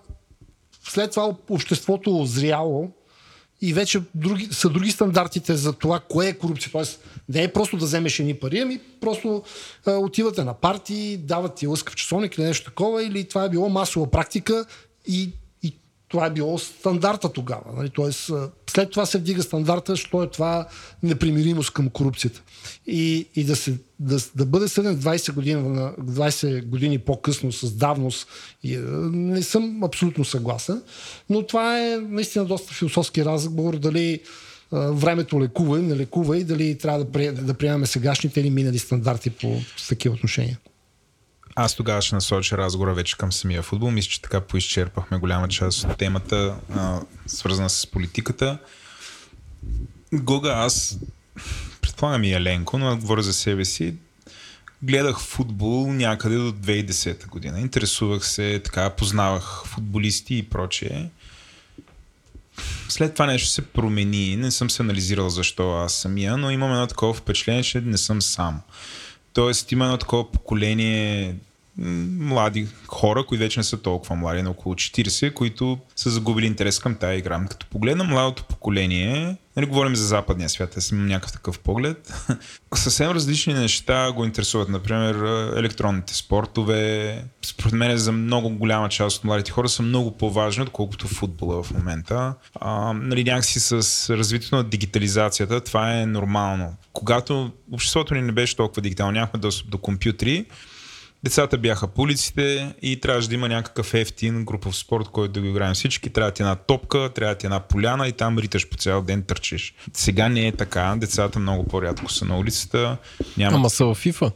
след това обществото озряло и вече други, са други стандартите за това кое е корупция. Тоест, не е просто да вземеш едни пари, ами просто а, отивате на партии, дават ти лъскав часовник или нещо такова, или това е било масова практика и това е било стандарта тогава. Нали? Тоест, след това се вдига стандарта, що е това непримиримост към корупцията. И, и да, се, да, да бъде съден 20 години, 20 години по-късно с давност, и, не съм абсолютно съгласен. Но това е наистина доста философски разговор, дали времето лекува не лекува и дали трябва да приемаме сегашните или минали стандарти по такива отношения. Аз тогава ще насоча разговора вече към самия футбол. Мисля, че така поизчерпахме голяма част от темата, а, свързана с политиката. Гога, аз предполагам и Еленко, но говоря за себе си. Гледах футбол някъде до 2010 година. Интересувах се, така, познавах футболисти и прочее. След това нещо се промени. Не съм се анализирал защо аз самия, но имам едно такова впечатление, че не съм сам. Тоест има едно такова поколение млади хора, които вече не са толкова млади, на около 40, които са загубили интерес към тази игра. Като погледна младото поколение, нали говорим за западния свят, аз имам някакъв такъв поглед, съвсем различни неща го интересуват. Например, електронните спортове. Според мен за много голяма част от младите хора са много по-важни, отколкото футбола в момента. А, нали, някакси с развитието на дигитализацията това е нормално. Когато обществото ни не беше толкова дигитално, нямахме достъп до компютри, децата бяха по улиците и трябваше да има някакъв ефтин групов спорт, който да го играем всички. Трябва ти една топка, трябва ти една поляна и там риташ по цял ден търчиш. Сега не е така. Децата много по-рядко са на улицата. Няма, Ама са в FIFA.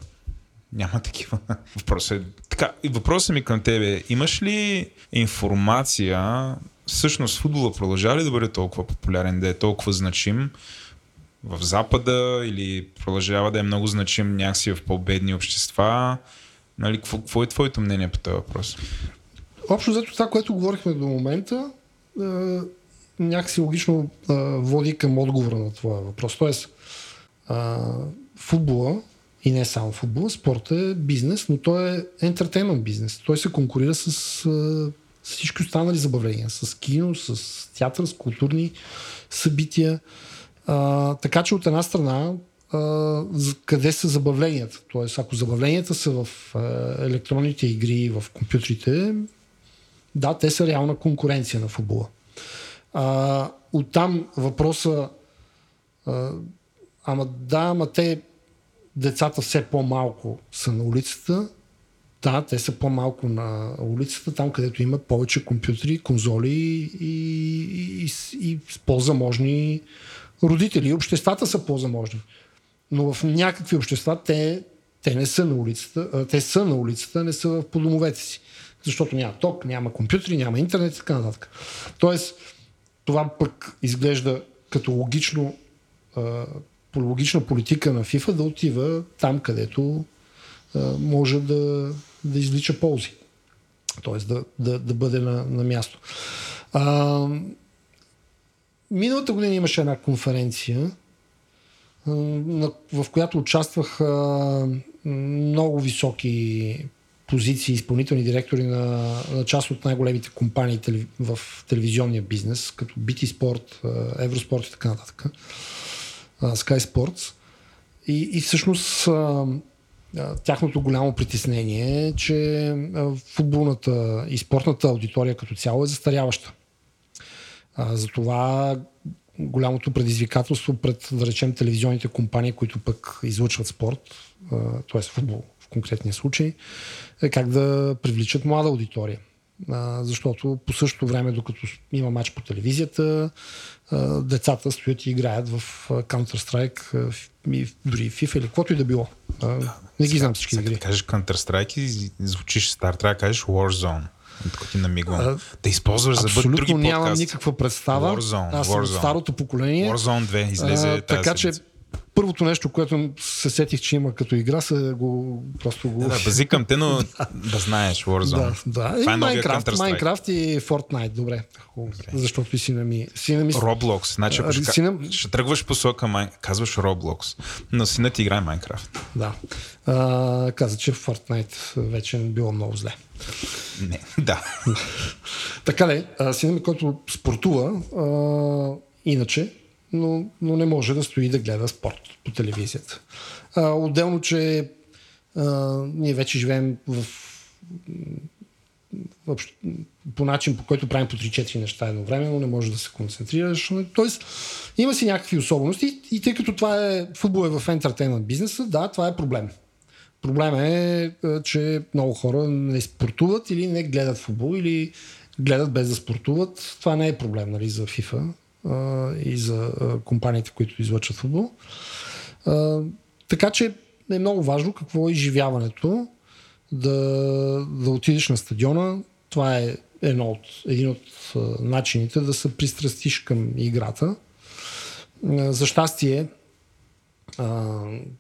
няма такива. Въпросът е... Така, и въпросът ми към тебе. Имаш ли информация всъщност футбола продължава ли да бъде толкова популярен, да е толкова значим в Запада или продължава да е много значим някакси в по-бедни общества? Нали, какво, какво е твоето мнение по този въпрос? Общо взето това, което говорихме до момента, е, някакси логично е, води към отговора на твоя въпрос. Тоест, е, футбола и не само футбола, спорта е бизнес, но той е ентертеймент бизнес. Той се конкурира с, е, с всички останали забавления, с кино, с театър, с културни събития. А, така че от една страна а, къде са забавленията? Тоест, ако забавленията са в а, електронните игри, в компютрите, да, те са реална конкуренция на футбола. А, оттам въпроса, а, ама да, ама те децата все по-малко са на улицата. Да, те са по-малко на улицата, там където има повече компютри, конзоли и, и, и, и по-заможни родители. Обществата са по-заможни. Но в някакви общества те, те не са на улицата, те са на улицата, не са в по домовете си. Защото няма ток, няма компютри, няма интернет и така нататък. Тоест, това пък изглежда като логично, по логична политика на FIFA да отива там, където може да, да извлича ползи. Тоест да, да, да бъде на, на място. А, миналата година имаше една конференция, в която участваха много високи позиции, изпълнителни директори на, на част от най-големите компании в телевизионния бизнес, като BT Sport, Евроспорт и така нататък, Sky Sports. И, и всъщност тяхното голямо притеснение е, че футболната и спортната аудитория като цяло е застаряваща. Затова голямото предизвикателство пред, да речем, телевизионните компании, които пък излъчват спорт, т.е. футбол в конкретния случай, е как да привличат млада аудитория. Защото по същото време, докато има матч по телевизията, децата стоят и играят в Counter-Strike, и дори в FIFA или каквото и да било. Не ги знам всички Сега игри. да кажеш Counter-Strike и звучиш стар, трябва да кажеш Warzone. Тук ти намигвам. Да използваш за бъд други нямам никаква представа. Warzone, Аз съм Warzone. старото поколение. Warzone 2 излезе А, тази така че. Първото нещо, което се сетих, че има като игра, се го просто го... Да, да, базикам те, но да знаеш Warzone. Да, да. Това И е Counter-Strike. Майнкрафт и Fortnite. Добре. Хубаво. Защото и сина ми... Сина ми... Roblox. Значи, ако ще, сина- ще тръгваш посока, казваш Roblox, но синът ти играе Minecraft. Да. А, каза, че Fortnite вече било много зле. Не, да. Така а, сина ми, който спортува, а, иначе, но, но не може да стои да гледа спорт по телевизията. А, отделно, че а, ние вече живеем в по начин, по който правим по 3-4 неща едновременно, не може да се концентрираш. Тоест, има си някакви особености и, и тъй като това е футбол е в ентертеймент бизнеса, да, това е проблем. Проблем е, че много хора не спортуват или не гледат футбол, или гледат без да спортуват. Това не е проблем нали, за FIFA и за компаниите, които излъчват футбол. Така че е много важно какво е изживяването, да, да отидеш на стадиона. Това е едно от, един от начините да се пристрастиш към играта. За щастие,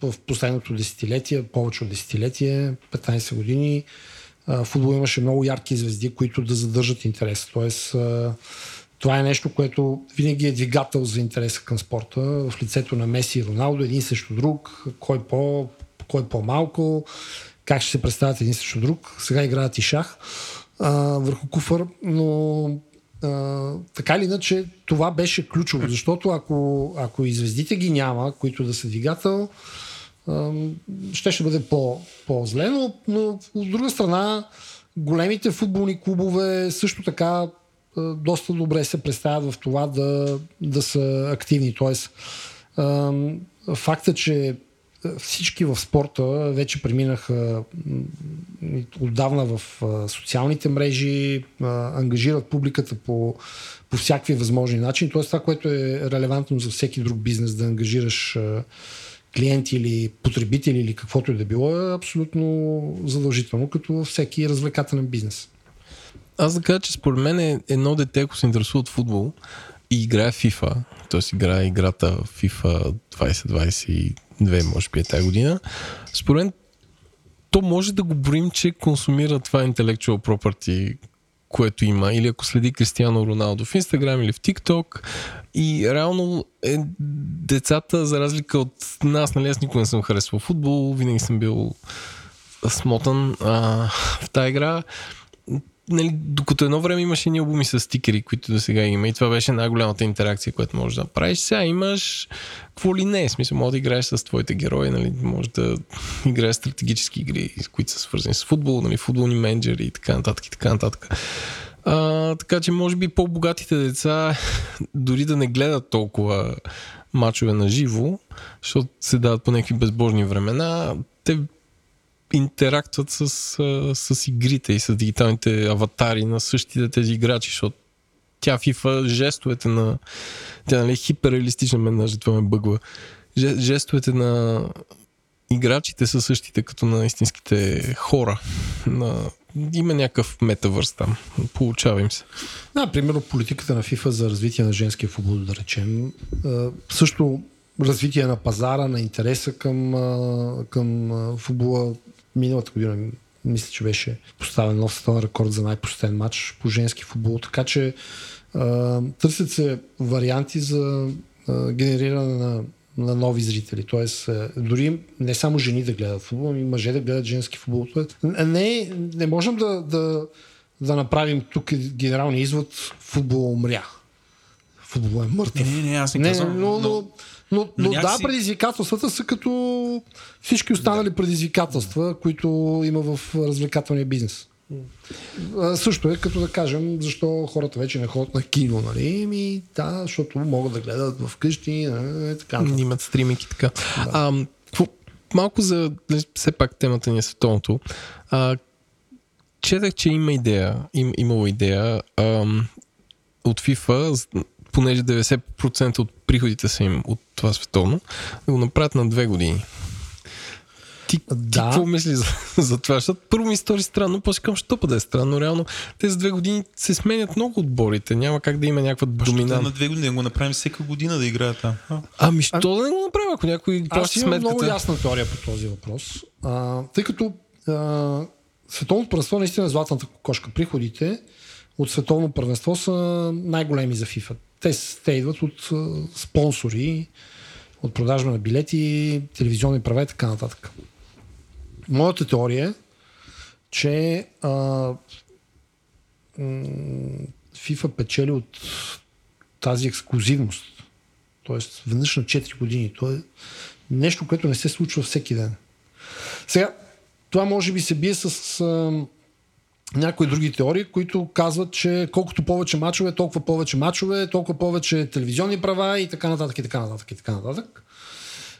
в последното десетилетие, повече от десетилетие, 15 години, футбол имаше много ярки звезди, които да задържат интерес. Тоест, това е нещо, което винаги е двигател за интереса към спорта. В лицето на Меси и Роналдо, един срещу друг, кой, по, кой по-малко, как ще се представят един срещу друг. Сега играят и шах а, върху куфър, но а, така или иначе това беше ключово, защото ако, ако и звездите ги няма, които да са двигател, а, ще ще бъде по, по-зле, но, но от друга страна големите футболни клубове също така доста добре се представят в това да, да са активни. Тоест, факта, че всички в спорта вече преминаха отдавна в социалните мрежи, ангажират публиката по, по всякакви възможни начини. Тоест това, което е релевантно за всеки друг бизнес, да ангажираш клиенти или потребители или каквото и да било, е абсолютно задължително, като всеки развлекателен бизнес. Аз да кажа, че според мен е едно дете, ако се интересува от футбол и играе FIFA, т.е. играе играта FIFA 2022, може би е тази година, според мен то може да го борим, че консумира това intellectual property, което има, или ако следи Кристиано Роналдо в Инстаграм или в ТикТок. И реално е, децата, за разлика от нас, нали, аз никога не съм харесвал футбол, винаги съм бил смотан а, в тази игра нали, докато едно време имаше ни албуми с стикери, които до сега има и това беше най-голямата интеракция, която можеш да правиш. Сега имаш какво ли не, смисъл, може да играеш с твоите герои, нали, може да играеш стратегически игри, които са свързани с футбол, нали, футболни менеджери и така нататък и така нататък. А, така че може би по-богатите деца дори да не гледат толкова мачове на живо, защото се дават по някакви безбожни времена, те интерактват с, с игрите и с дигиталните аватари на същите тези играчи, защото тя FIFA жестовете на... Тя нали, хиперреалистична мен, даже това ме бъгва. Жестовете на играчите са същите като на истинските хора. На... Има някакъв метавърс там. Получава им се. Да, примерно политиката на FIFA за развитие на женския футбол, да речем. Също развитие на пазара, на интереса към, към футбола миналата година мисля, че беше поставен нов световен рекорд за най-посетен матч по женски футбол, така че а, търсят се варианти за а, генериране на, на нови зрители. Тоест, а, дори не само жени да гледат футбол, ами мъже да гледат женски футбол. Тоест, не, не можем да, да, да направим тук генералния извод футбол умря. Футбол е мъртъв. Не, не, не, аз не, не казвам. Но, но, но, но, но някакси... да, предизвикателствата са като всички останали да. предизвикателства, които има в развлекателния бизнес. А, също е като да кажем, защо хората вече не ходят на кино, нали? Ми, да, защото могат да гледат вкъщи, нали? така. Имат стриминг и така. Да. А, малко за, нали, все пак темата ни е световното. А, четах, че има идея, им, имало идея ам, от FIFA понеже 90% от приходите са им от това световно, да го направят на две години. Ти, да. ти какво мисли за, за това? Защото първо ми стори странно, после към що да е странно. Реално тези две години се сменят много отборите. Няма как да има някаква доминанта. на две години да го направим всека година да играят там. А? Ами, що а... да не го направим, ако някой плаща сметката? Аз много ясна теория по този въпрос. А, тъй като а, световното първенство наистина е златната кокошка. Приходите от световно първенство са най-големи за FIFA. Те, те идват от спонсори, от продажба на билети, телевизионни права и така нататък. Моята теория е, че а, FIFA печели от тази ексклюзивност. Тоест, веднъж на 4 години. То е нещо, което не се случва всеки ден. Сега, това може би се бие с а, някои други теории, които казват, че колкото повече мачове, толкова повече мачове, толкова повече телевизионни права и така нататък, и така нататък, и така нататък.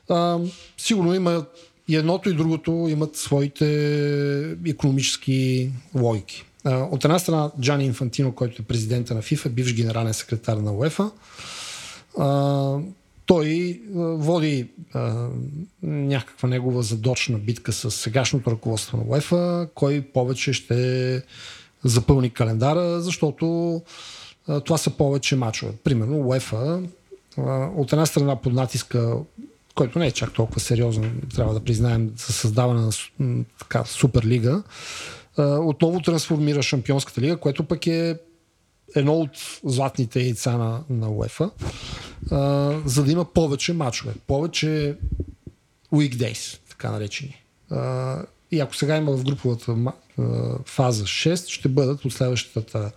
А, сигурно има и едното и другото имат своите економически логики. А, от една страна Джани Инфантино, който е президента на ФИФА, бивш генерален секретар на УЕФА, той а, води а, някаква негова задочна битка с сегашното ръководство на УЕФА, кой повече ще запълни календара, защото а, това са повече мачове. Примерно УЕФА от една страна под натиска, който не е чак толкова сериозен, трябва да признаем, със създаване на така, Суперлига, отново трансформира Шампионската лига, което пък е едно от златните яйца на, на УЕФА, а, за да има повече мачове, повече weekdays, така наречени. А, и ако сега има в груповата а, фаза 6, ще бъдат от следващата,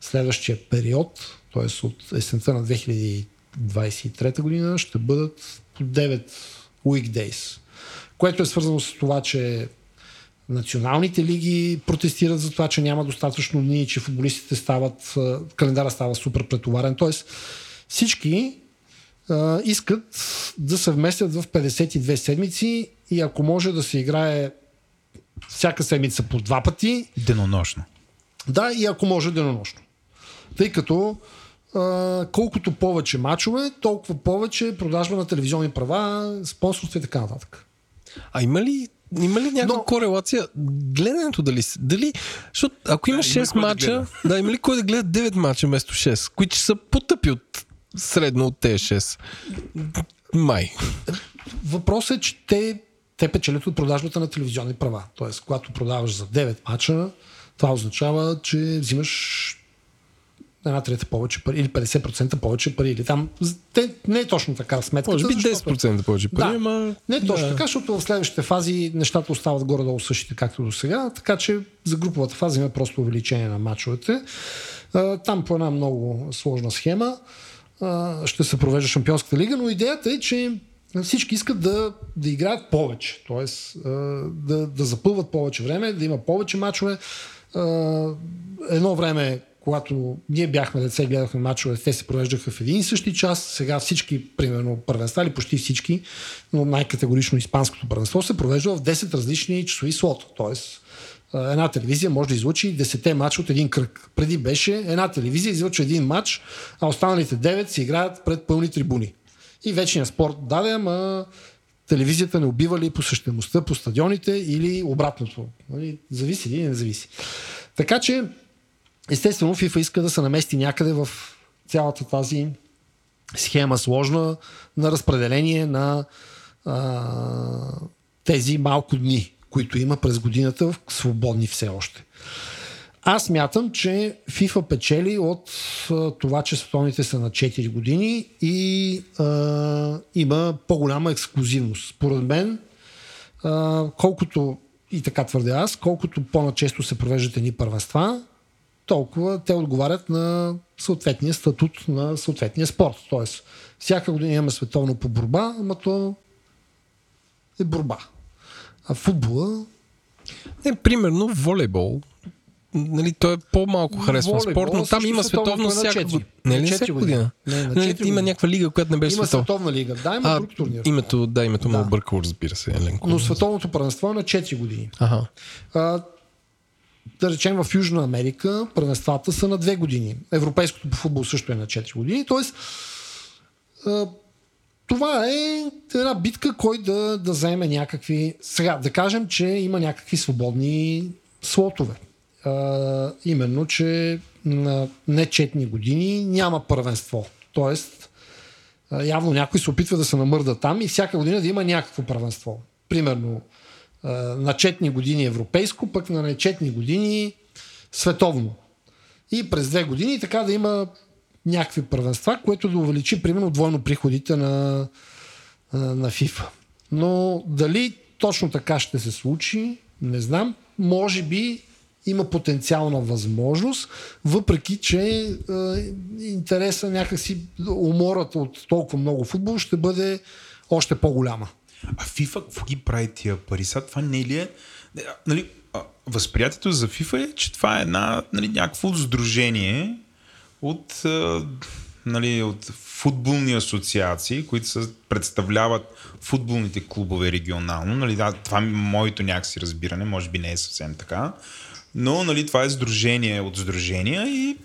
следващия период, т.е. от есента на 2023 година, ще бъдат по 9 weekdays, което е свързано с това, че Националните лиги протестират за това, че няма достатъчно дни, че футболистите стават, календара става супер претоварен. Тоест всички а, искат да се вместят в 52 седмици и ако може да се играе всяка седмица по два пъти. Денонощно. Да, и ако може денонощно. Тъй като а, колкото повече мачове, толкова повече продажба на телевизионни права, спонсорство и така нататък. А има ли има ли някаква Но... корелация? Гледането дали дали, защото ако имаш да, 6 има мача, да, да, има ли кой да гледа 9 мача вместо 6, които са потъпи от средно от тези 6? Май. Въпросът е, че те, те печелят от продажбата на телевизионни права. Тоест, когато продаваш за 9 мача, това означава, че взимаш една трета повече пари или 50% повече пари. Или там, те, не е точно така сметка. Може би 10% повече пари, да, ама... Не е точно да. така, защото в следващите фази нещата остават горе-долу същите, както до сега. Така че за груповата фаза има просто увеличение на мачовете. Там по една много сложна схема ще се провежда Шампионската лига, но идеята е, че всички искат да, да играят повече, т.е. Да, да запълват повече време, да има повече мачове. Едно време когато ние бяхме деца гледахме мачове, те се провеждаха в един и същи час. Сега всички, примерно, първенства или почти всички, но най-категорично испанското първенство се провежда в 10 различни часови слота. Тоест, една телевизия може да излучи 10 мача от един кръг. Преди беше една телевизия излучи един матч, а останалите 9 се играят пред пълни трибуни. И вечният спорт даде, ама телевизията не убива ли посещаемостта по стадионите или обратното. Нали? Зависи или не зависи. Така че Естествено, FIFA иска да се намести някъде в цялата тази схема сложна на разпределение на а, тези малко дни, които има през годината в свободни все още. Аз мятам, че FIFA печели от а, това, че световните са на 4 години и а, има по-голяма ексклюзивност. Според мен, а, колкото, и така твърдя аз, колкото по-начесто се провеждат едни първенства, толкова те отговарят на съответния статут на съответния спорт. Тоест, всяка година имаме световно по борба, ама то е борба. А футбола... Не, примерно волейбол. Нали, той е по-малко харесван спорт, но там има световно е всяка година. Не ли всяка година? Не, на не, има някаква лига, която не беше има световна. световна лига. Да, има а, друг турнир. Името, да, името да. му объркало, разбира се. Еленко. Но световното първенство е на 4 години. Ага. А, да речем в Южна Америка първенствата са на 2 години. Европейското по футбол също е на 4 години. Тоест, това е една битка, кой да, да заеме някакви... Сега, да кажем, че има някакви свободни слотове. А, именно, че на нечетни години няма първенство. Тоест, явно някой се опитва да се намърда там и всяка година да има някакво първенство. Примерно, на четни години европейско, пък на нечетни години световно. И през две години така да има някакви първенства, което да увеличи примерно двойно приходите на, на FIFA. Но дали точно така ще се случи, не знам. Може би има потенциална възможност, въпреки че е, интереса някакси, умората от толкова много футбол ще бъде още по-голяма. А FIFA какво ги прави тия пари? Сега това не ли е... Нали, възприятието за FIFA е, че това е една, нали, някакво сдружение от, нали, от футболни асоциации, които са, представляват футболните клубове регионално. Нали, да, това е моето някакси разбиране, може би не е съвсем така. Но нали, това е сдружение от сдружения и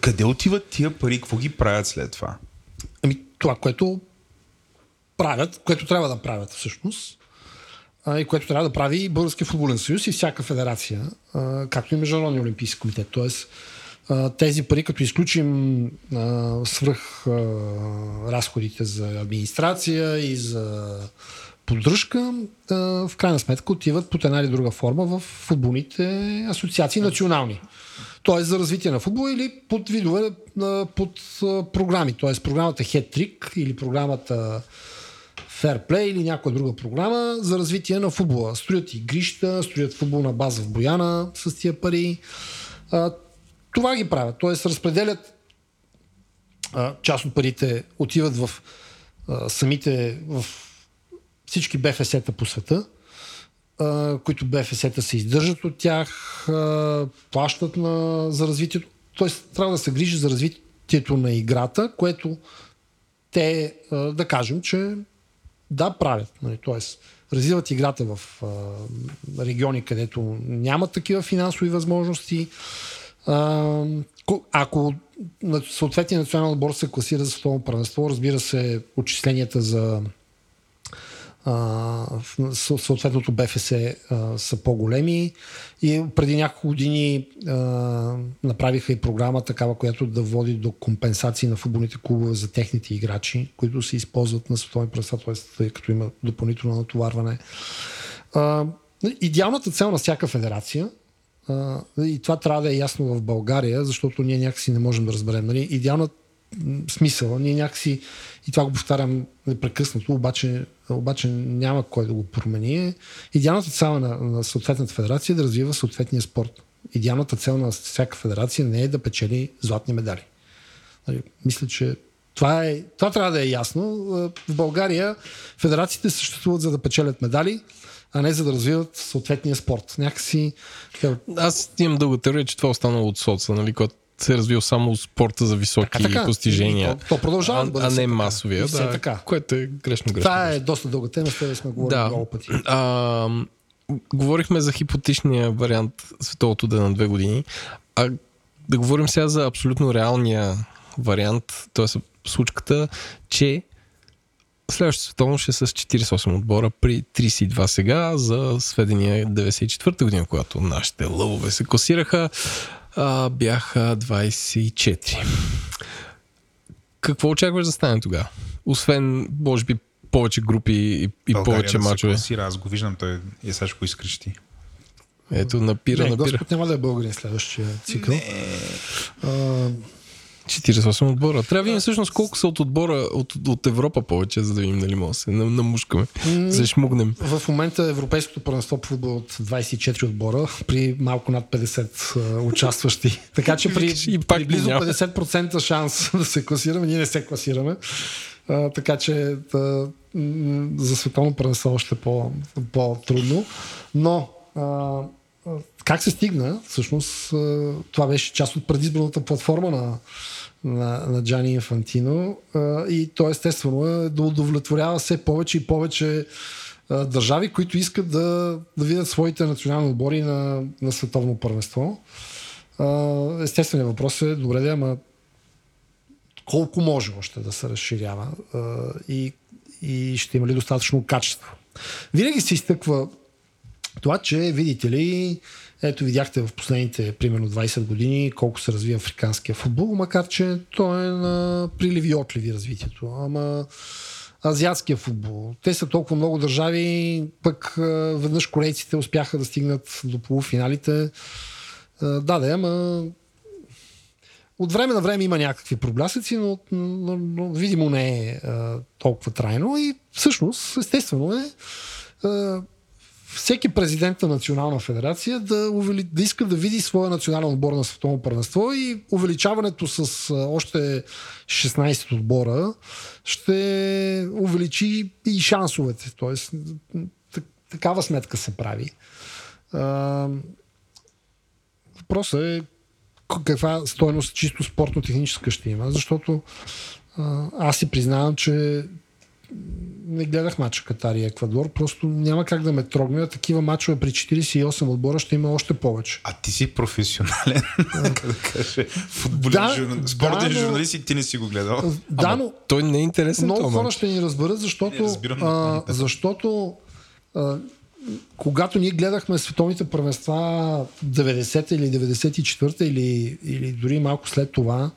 къде отиват тия пари? Какво ги правят след това? Ами това, което правят, което трябва да правят всъщност, а, и което трябва да прави и Българския футболен съюз и всяка федерация, а, както и Международния олимпийски комитет. Тоест, а, тези пари, като изключим а, свръх а, разходите за администрация и за поддръжка, а, в крайна сметка отиват под една или друга форма в футболните асоциации национални. Тоест за развитие на футбола или под видове, под програми. Тоест програмата Head или програмата Play или някоя друга програма за развитие на футбола. Строят игрища, строят футболна база в Бояна с тия пари. А, това ги правят. Тоест разпределят а, част от парите отиват в а, самите в всички БФС-та по света, а, които БФС-та се издържат от тях, а, плащат на, за развитието. Тоест трябва да се грижи за развитието на играта, което те да кажем, че да, правят. Нали, тоест, развиват играта в а, региони, където нямат такива финансови възможности. А, ако съответния национален отбор се класира за световно първенство, разбира се, отчисленията за съответното БФС а, са по-големи и преди няколко години а, направиха и програма такава, която да води до компенсации на футболните клубове за техните играчи, които се използват на световни пръста, т.е. като има допълнително натоварване. А, идеалната цел на всяка федерация и това трябва да е ясно в България, защото ние някакси не можем да разберем. Нали? Идеалната смисъл. Ние някакси, и това го повтарям непрекъснато, обаче, обаче няма кой да го промени. Идеалната цел на, на съответната федерация е да развива съответния спорт. Идеалната цел на всяка федерация не е да печели златни медали. Нали, мисля, че това, е, това трябва да е ясно. В България федерациите съществуват за да печелят медали, а не за да развиват съответния спорт. Някакси... Аз имам дълга теория, че това е останало от соца, нали, когато се е развил само спорта за високи така, така. постижения. То, то продължава а, да бъде а не масовия. Да, така. Което е грешно грешно. Това е доста дълга тема, ще сме говорили да. много пъти. А, говорихме за хипотичния вариант световото да е на две години. А да говорим сега за абсолютно реалния вариант, т.е. случката, че Следващото световно ще е с 48 отбора при 32 сега, за сведения 94-та година, когато нашите лъвове се класираха а, бяха 24. Какво очакваш да стане тогава? Освен, може би, повече групи и, и повече да мачове. Се аз го виждам, той е сега ще го изкрещи. Ето, напира, не, напира. Господ няма да е българин следващия цикъл. Не. А, 48 отбора. Трябва да видим всъщност колко са от отбора от, от Европа повече, за да видим дали може да се намушкаме. Mm, Зашмугнем. В момента Европейското първенство по футбол от 24 отбора при малко над 50 uh, участващи. така че при, и пак при близо 50% шанс да се класираме, ние не се класираме. Uh, така че да, за световно първенство още по, по-трудно. Но uh, как се стигна? Всъщност това беше част от предизборната платформа на, на, на Джани Инфантино и то естествено е да удовлетворява все повече и повече държави, които искат да, да видят своите национални отбори на, на световно първенство. Естественият въпрос е, добре да, ама колко може още да се разширява и, и ще има ли достатъчно качество. Винаги се изтъква това, че видите ли, ето видяхте в последните примерно 20 години колко се развива африканския футбол, макар че той е на приливи и отливи развитието. Ама азиатския футбол. Те са толкова много държави, пък веднъж корейците успяха да стигнат до полуфиналите. Да, да, ама от време на време има някакви проблясъци, но, но, но видимо не е толкова трайно и всъщност, естествено е всеки президент на национална федерация да, увели, да иска да види своя национален отбор на световно първенство и увеличаването с още 16 отбора ще увеличи и шансовете. Тоест, такава сметка се прави. Въпросът е каква стоеност чисто спортно-техническа ще има, защото аз си признавам, че не гледах мача Катар и Еквадор, просто няма как да ме трогне. Такива мачове при 48 отбора ще има още повече. А ти си професионален, как да кажа, футболен да, журналист, спортен да, журналист и ти не си го гледал. Да, но той не е интересен Много хора ще ни разберат, защото, не, а, защото а, когато ние гледахме световните първенства 90 или 94 или, или дори малко след това,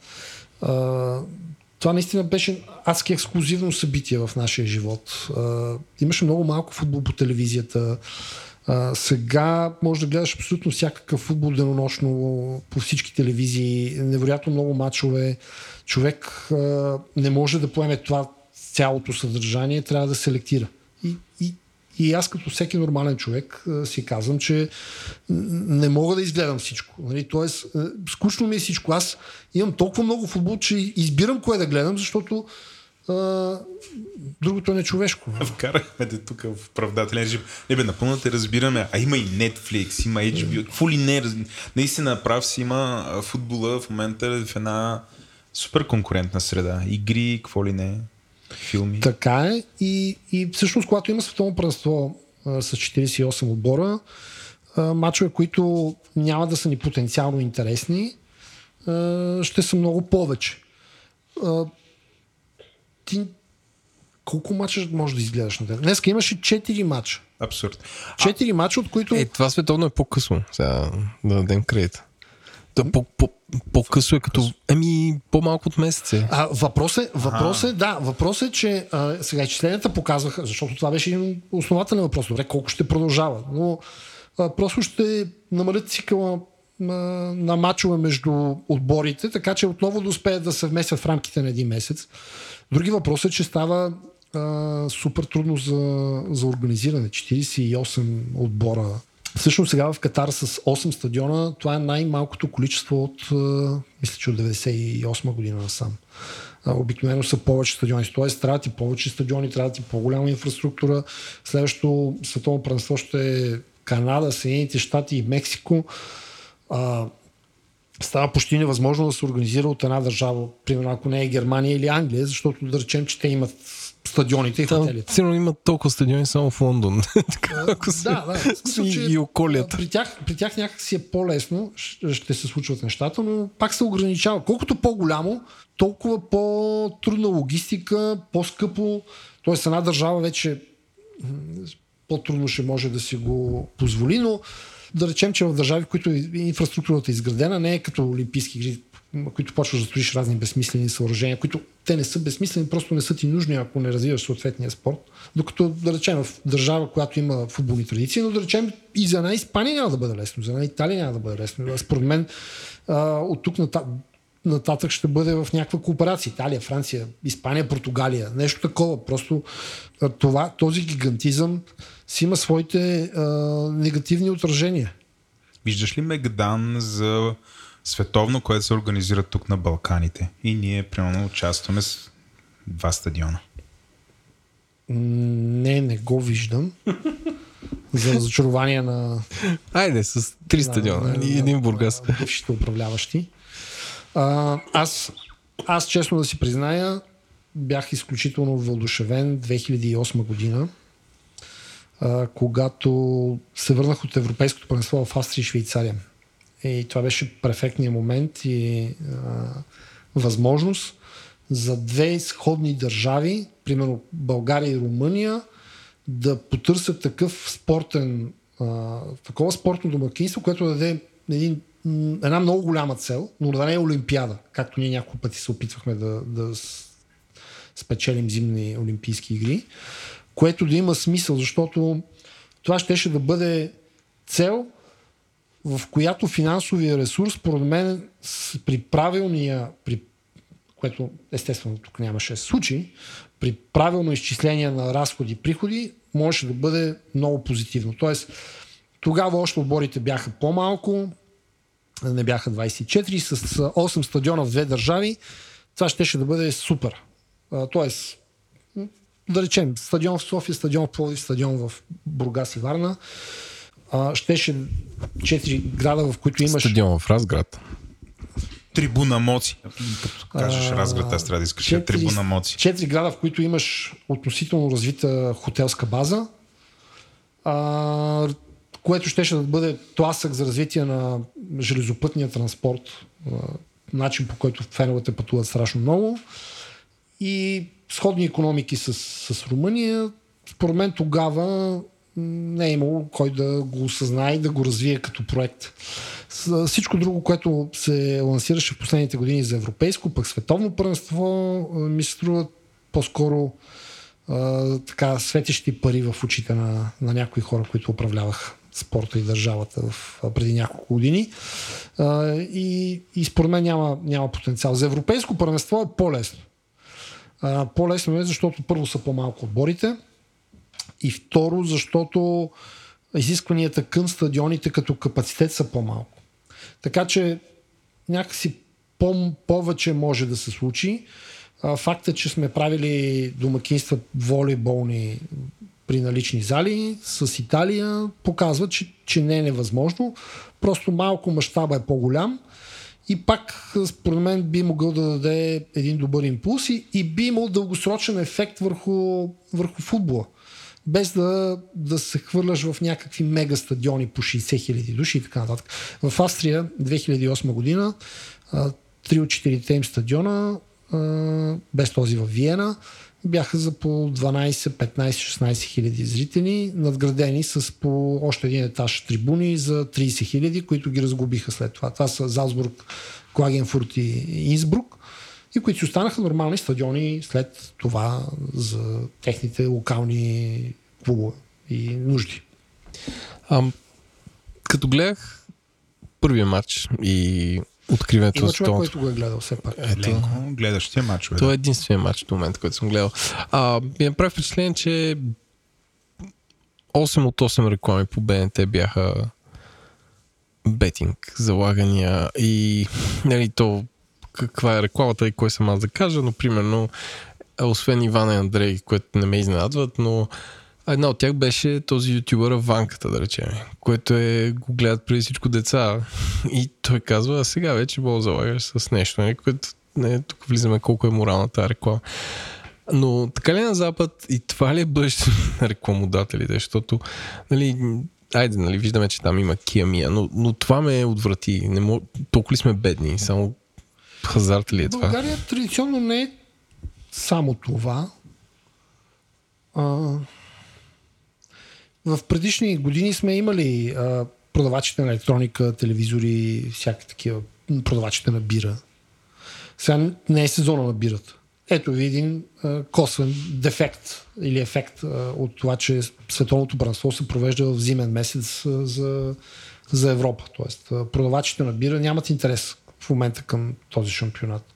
а, това наистина беше адски ексклюзивно събитие в нашия живот. А, имаше много малко футбол по телевизията. А, сега може да гледаш абсолютно всякакъв футбол денонощно по всички телевизии. Невероятно много матчове. Човек а, не може да поеме това цялото съдържание, трябва да селектира. И, и и аз като всеки нормален човек си казвам, че не мога да изгледам всичко. Нали? Тоест, скучно ми е всичко. Аз имам толкова много футбол, че избирам кое да гледам, защото а, другото е нечовешко. Вкарахме те тук в правдателен режим. Не бе, напълно те разбираме. А има и Netflix, има HBO. Какво ли не? Наистина прав си има футбола в момента в една супер конкурентна среда. Игри, какво ли не. Филми. Така е. И, и всъщност, когато има световно първенство а, с 48 отбора, а, мачове, които няма да са ни потенциално интересни, а, ще са много повече. А, ти колко мача може да изгледаш на ден? Днеска имаше 4 мача. Абсурд. 4 мача, от които... Е, това световно е по-късно. Сега да дадем кредит. Да, по, по, по-късо е като... Еми, по-малко от месеца. А, въпрос е, въпрос е, да, въпрос е, че а, сега изчисленията показваха, защото това беше един основателен въпрос. Добре, колко ще продължава. Но а, просто ще намалят цикъла а, на мачове между отборите, така че отново да успеят да се вместят в рамките на един месец. Други въпрос е, че става а, супер трудно за, за организиране. 48 отбора. Всъщност сега в Катар с 8 стадиона, това е най-малкото количество от, мисля, че от 98 година насам. Обикновено са повече стадиони. Тоест, трябва ти повече стадиони, трябва ти по-голяма инфраструктура. Следващото световно първенство ще е Канада, Съединените щати и Мексико. А, става почти невъзможно да се организира от една държава, примерно ако не е Германия или Англия, защото да речем, че те имат стадионите и Там хотелите. сигурно има толкова стадиони само в Лондон. така, ако се... Да, да. Смисъл, и, че, и околията. При тях, при тях някак си е по-лесно, ще се случват нещата, но пак се ограничава. Колкото по-голямо, толкова по-трудна логистика, по-скъпо. Тоест една държава вече по-трудно ще може да си го позволи, но да речем, че в държави, в които инфраструктурата е изградена, не е като Олимпийски игри, които почваш да строиш разни безсмислени съоръжения, които те не са безсмислени, просто не са ти нужни, ако не развиваш съответния спорт. Докато, да речем, в държава, която има футболни традиции, но да речем и за една Испания няма да бъде лесно, за една Италия няма да бъде лесно. Според мен от тук нататък нататък ще бъде в някаква кооперация. Италия, Франция, Испания, Португалия. Нещо такова. Просто това, този гигантизъм си има своите а, негативни отражения. Виждаш ли Мегдан за световно, което се организира тук на Балканите? И ние, примерно, участваме с два стадиона. Не, не го виждам. За разочарование на, Айде, с три стадиона на- и един Бургас. на бившите управляващи. А, аз, аз, честно да си призная, бях изключително вълдушевен 2008 година, а, когато се върнах от Европейското първенство в Австрия и Швейцария. И това беше перфектният момент и а, възможност за две сходни държави, примерно България и Румъния, да потърсят такъв спортен, а, такова спортно домакинство, което да даде един, една много голяма цел, но да не е Олимпиада, както ние няколко пъти се опитвахме да, да спечелим зимни Олимпийски игри, което да има смисъл, защото това щеше да бъде цел, в която финансовия ресурс, според мен, при правилния, при, което естествено тук нямаше случи, при правилно изчисление на разходи и приходи, можеше да бъде много позитивно. Тоест, тогава още отборите бяха по-малко, не бяха 24, с 8 стадиона в две държави, това щеше да бъде супер. Тоест, да речем, стадион в София, стадион в Пловдив, стадион в Бургас и Варна, а, щеше 4 града, в които имаш... Стадион в Разград. Трибуна Моци. Като кажеш разград, аз трябва да изкажа трибуна Моци. Четири града, в които имаш относително развита хотелска база, а, което щеше да бъде тласък за развитие на железопътния транспорт, а, начин по който феновете пътуват страшно много и сходни економики с, с Румъния. Според мен тогава не е имало кой да го осъзнае и да го развие като проект. Всичко друго, което се лансираше в последните години за европейско, пък световно първенство, ми се струва по-скоро а, така светещи пари в очите на, на някои хора, които управляваха спорта и държавата в, преди няколко години. А, и, и според мен няма, няма потенциал. За европейско първенство е по-лесно. А, по-лесно е, защото първо са по-малко отборите и второ, защото изискванията към стадионите като капацитет са по-малко. Така че някакси по- повече може да се случи. Факта, че сме правили домакинства волейболни при налични зали с Италия, показва, че, че не е невъзможно. Просто малко мащаба е по-голям и пак според мен би могъл да даде един добър импулс и, и би имал дългосрочен ефект върху, върху футбола. Без да, да се хвърляш в някакви мега стадиони по 60 хиляди души и така нататък. В Австрия 2008 година три от четирите им стадиона, без този в Виена, бяха за по 12, 15, 16 хиляди зрители, надградени с по още един етаж трибуни за 30 хиляди, които ги разгубиха след това. Това са Залцбург, Клагенфурт и Инсбрук и които си останаха нормални стадиони след това за техните локални клубове и нужди. А, като гледах първия матч и откриването Има човек, който го е гледал все пак. Ето, Ленко, тия матчове. Това е единствения матч до момента, който съм гледал. А, ми направи впечатление, че 8 от 8 реклами по БНТ бяха бетинг, залагания и нали, то каква е рекламата и кой съм аз да кажа, но примерно освен Иван и Андрей, което не ме изненадват, но Една от тях беше този ютубър Ванката, да речем, което е, го гледат преди всичко деца. И той казва, а сега вече мога залагаш с нещо, не, което не, тук влизаме колко е моралната реклама. Но така ли на Запад и това ли е бъдеще на рекламодателите, защото нали, айде, нали, виждаме, че там има киамия, но, но това ме отврати. Не мог, толкова ли сме бедни? Само хазарт ли е това? България традиционно не е само това. А, в предишни години сме имали а, продавачите на електроника, телевизори, всякакви такива, продавачите на бира. Сега не е сезона на бирата. Ето ви един а, косвен дефект или ефект а, от това, че световното бранство се провежда в зимен месец а, за, за Европа. Тоест, а, продавачите на бира нямат интерес в момента към този шампионат.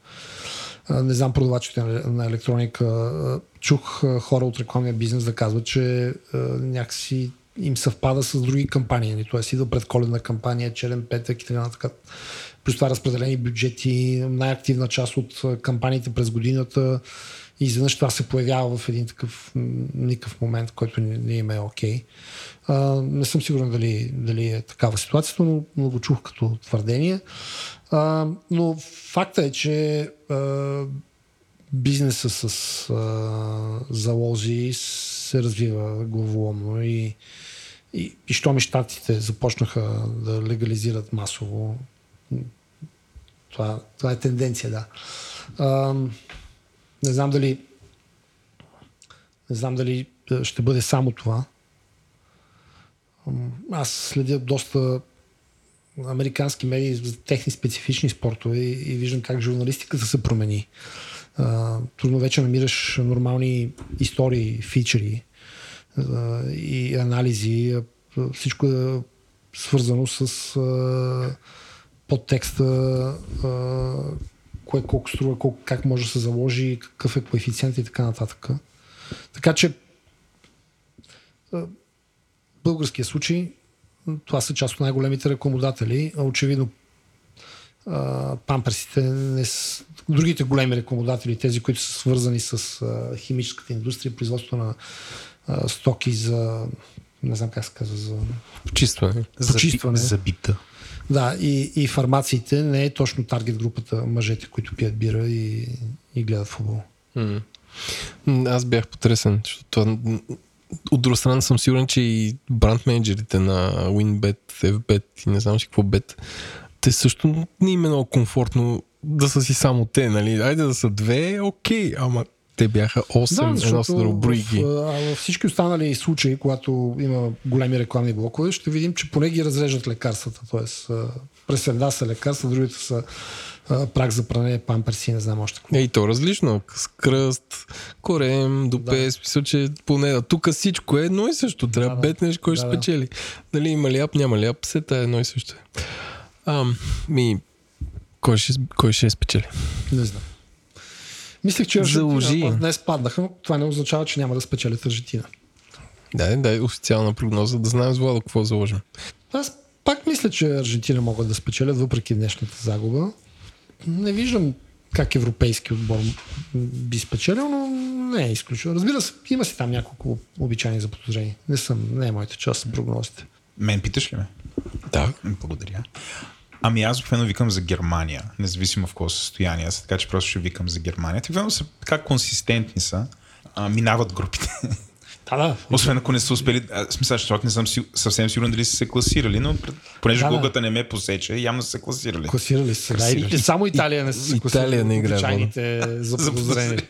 Не знам продавачите на, електроника чух хора от рекламния бизнес да казват, че някакси им съвпада с други кампании. Тоест идва пред коледна кампания, черен петък и така нататък. Плюс това разпределени бюджети, най-активна част от кампаниите през годината и изведнъж това се появява в един такъв никакъв момент, който не, не им е окей. Okay. не съм сигурен дали, дали е такава ситуацията, но, но го чух като твърдение. Но факта е, че а, бизнеса с а, залози се развива главоломно и, и, и щом щатите започнаха да легализират масово, това, това е тенденция, да. А, не знам дали не знам дали ще бъде само това. Аз следя доста американски медии за техни специфични спортове и, виждам как журналистиката се промени а, трудно вече намираш нормални истории, фичери а, и анализи. Всичко е свързано с а, подтекста, а, кое колко струва, колко, как може да се заложи, какъв е коефициент и така нататък. Така че българския случай това са част от най-големите рекламодатели. Очевидно памперсите, не с... другите големи рекламодатели, тези, които са свързани с химическата индустрия, производство на стоки за не знам как се казва, за почистване. почистване. За, бита. Да, и, и фармациите не е точно таргет групата мъжете, които пият бира и, и гледат футбол. Mm. Аз бях потресен, защото от друга страна съм сигурен, че и бранд менеджерите на WinBet, FBet и не знам си какво бет те също не им е много комфортно да са си само те, нали? Айде да са две, окей, ама те бяха 8, да, едно са рубрики. във всички останали случаи, когато има големи рекламни блокове, ще видим, че поне ги разрежат лекарствата. Тоест, през една са лекарства, другите са прак за пране, памперси, не знам още какво. И то различно. С кръст, корем, допе, да. смисъл, че поне тук всичко е едно и също. Трябва да, бетнеш, кой да, ще да. спечели. Дали има ляп, няма ляп, сета е едно и също. А, ми, кой ще, кой ще спечели? Не знам. Мислех, че Аржентина днес паднаха, но това не означава, че няма да спечелят Аржентина. Да, да, официална прогноза, да знаем с Владо какво заложим. Аз пак мисля, че Аржентина могат да спечелят, въпреки днешната загуба. Не виждам как европейски отбор би спечелил, но не е изключено. Разбира се, има си там няколко обичайни за подозрение. Не съм, не е моята част с прогнозите. Мен питаш ли ме? Да. Благодаря. Ами аз обикновено викам за Германия, независимо в какво състояние са, така че просто ще викам за Германия. Те са така консистентни са, а, минават групите. Да, да. Освен ако не са успели, а, смисъл, защото не съм си, съвсем сигурен дали са се класирали, но понеже Да, да. Не ме посече, явно са се класирали. Класирали се. Да, и, само Италия не са се Италия класирали не играе обичайните.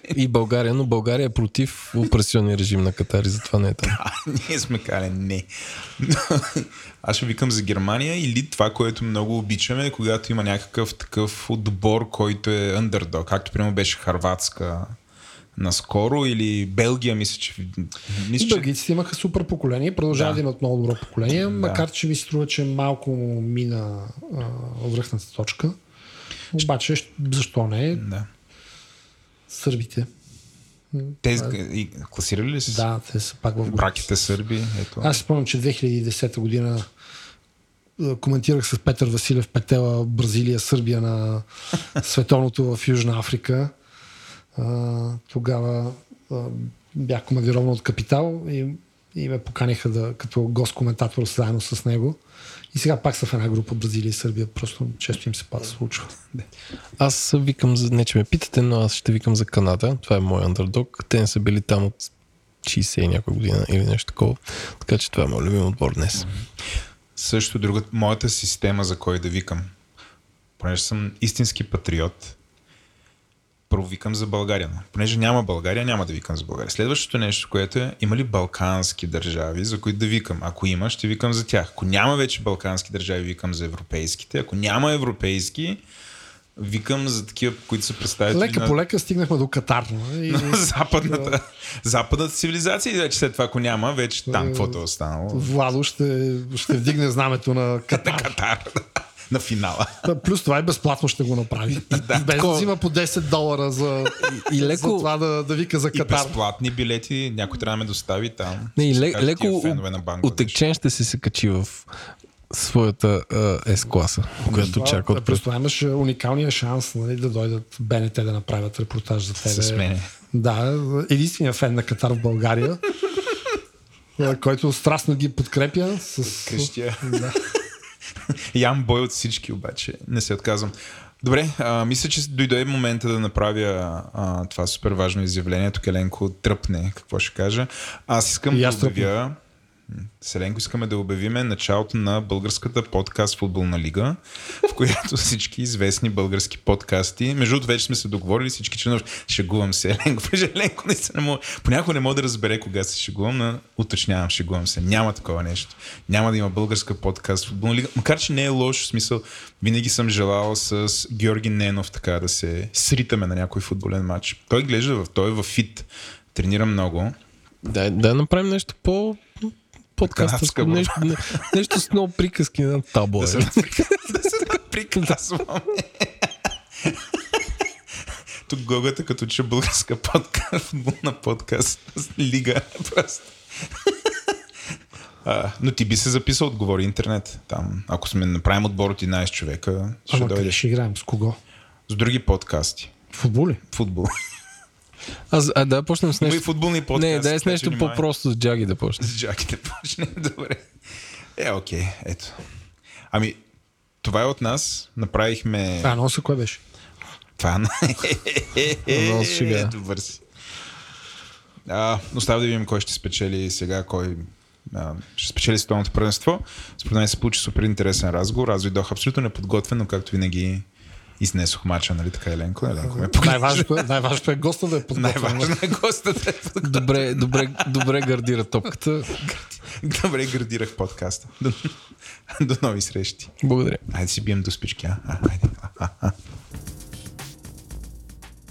И България, но България е против опресионния режим на Катар и затова не е там. А, ние сме кали, не. Аз ще викам за Германия или това, което много обичаме, когато има някакъв такъв отбор, който е underdog, както примерно беше Харватска наскоро или Белгия, мисля, че... Мисля, че... Бългийците имаха супер поколение, продължават Да. да имат много добро поколение, макар че ми се струва, че малко мина а, връхната точка. Обаче, защо не? Да. Сърбите. Те и, класирали ли са? Да, те са пак в. Браките сърби, ето. Аз си спомням, че 2010 година коментирах с Петър Василев Петела Бразилия, Сърбия на световното в Южна Африка. А, тогава а, бях командирован от Капитал и, и ме поканиха да, като гост-коментатор заедно с него. И сега пак са в една група Бразилия и Сърбия. Просто често им се пак случва. Аз викам за... Не, че ме питате, но аз ще викам за Канада. Това е мой андердог. Те не са били там от 60 и някоя година или нещо такова. Така че това е моят любим отбор днес. Също друга, моята система за кой да викам. Понеже съм истински патриот, първо викам за България. но Понеже няма България, няма да викам за България. Следващото нещо, което е, има ли балкански държави, за които да викам? Ако има, ще викам за тях. Ако няма вече балкански държави, викам за европейските. Ако няма европейски, викам за такива, които са представители Лека на, по лека стигнахме до Катар. нали? И, на западната, западната цивилизация и вече след това, ако няма, вече там каквото е останало. Владо ще, ще вдигне знамето на Катар. Катар. На финала. Та, Плюс това и безплатно ще го направи. Без да такова. взима по 10 долара за, И за леко, това да, да вика за И Катар. безплатни билети, някой трябва да ме достави там. не, и Ще ле, кажат леко отекчен ще се се качи в своята S-класа, която чака Плюс отпред. това имаш уникалния шанс нали, да дойдат БНТ да направят репортаж за тебе. С мене. Да, единствения фен на Катар в България, който страстно ги подкрепя. С... Крещя. Да. Ям бой от всички обаче. Не се отказвам. Добре, а, мисля, че дойде момента да направя а, това супер важно изявление. Тук Еленко тръпне, какво ще кажа. Аз искам да аз тръпна. Обявя с Еленко искаме да обявиме началото на българската подкаст футболна лига, в която всички известни български подкасти, между другото вече сме се договорили всички членове, шегувам се Еленко, Еленко наистина мога, понякога не мога да разбере кога се шегувам, но уточнявам, шегувам се. Няма такова нещо. Няма да има българска подкаст футболна лига, макар че не е лошо, смисъл, винаги съм желал с Георги Ненов така да се сритаме на някой футболен матч. Той глежда в, той е в фит, тренира много. Дай, да направим нещо по подкаста. Борба. Нещо, не, нещо с много приказки на табло. Да е. се, да се приказваме. Тук гогата като че българска подкаст, футболна подкаст, лига просто. А, но ти би се записал, отговори интернет. Там, ако сме направим отбор от 11 човека, ще Ама дойдеш. ще играем? С кого? С други подкасти. Футболи? Футбол. Аз, а да почнем с Има и нещо. футболни подкасти. Не, дай с така че нещо по-просто с Джаги да почнем. С джаките почне. Добре. Е, окей, ето. Ами, това е от нас. Направихме... А, носа кой беше? Това е Много с шега. Добър си. А, остава да видим кой ще спечели сега, кой а, ще спечели световното първенство. Според мен се получи супер интересен разговор. Аз дойдох абсолютно неподготвен, но както винаги изнесох мача, нали така, Еленко? Еленко ме. Най-важното е, най-важното е госта да е подготвен. Най-важно е гостът да е подготвен. Добре, добре, добре гардира топката. Добре, градирах подкаста. До, до нови срещи. Благодаря. Айде си бием до спички, а? а айде. А, а.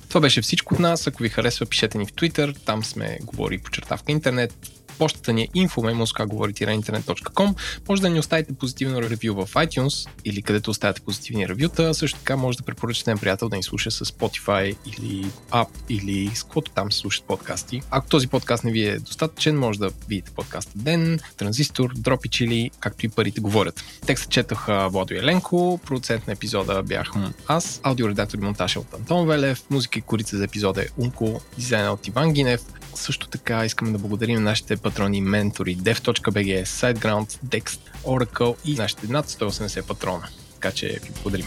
Това беше всичко от нас. Ако ви харесва, пишете ни в Twitter. Там сме говори по чертавка интернет. Почтата ни е info.memoska.internet.com Може да ни оставите позитивно ревю в iTunes или където оставяте позитивни ревюта. Също така може да препоръчате приятел да ни слуша с Spotify или App или с каквото там се слушат подкасти. Ако този подкаст не ви е достатъчен, може да видите подкаста Ден, Транзистор, Дропич или както и парите говорят. Текстът четоха Владо Еленко, продуцент на епизода бях аз, аудиоредактор и монтаж е от Антон Велев, музика и корица за епизода е Унко, дизайна от Иван Гинев. Също така искаме да благодарим на нашите патрони и ментори dev.bg, SiteGround, Dext, Oracle и нашите над 180 патрона. така че ви благодарим.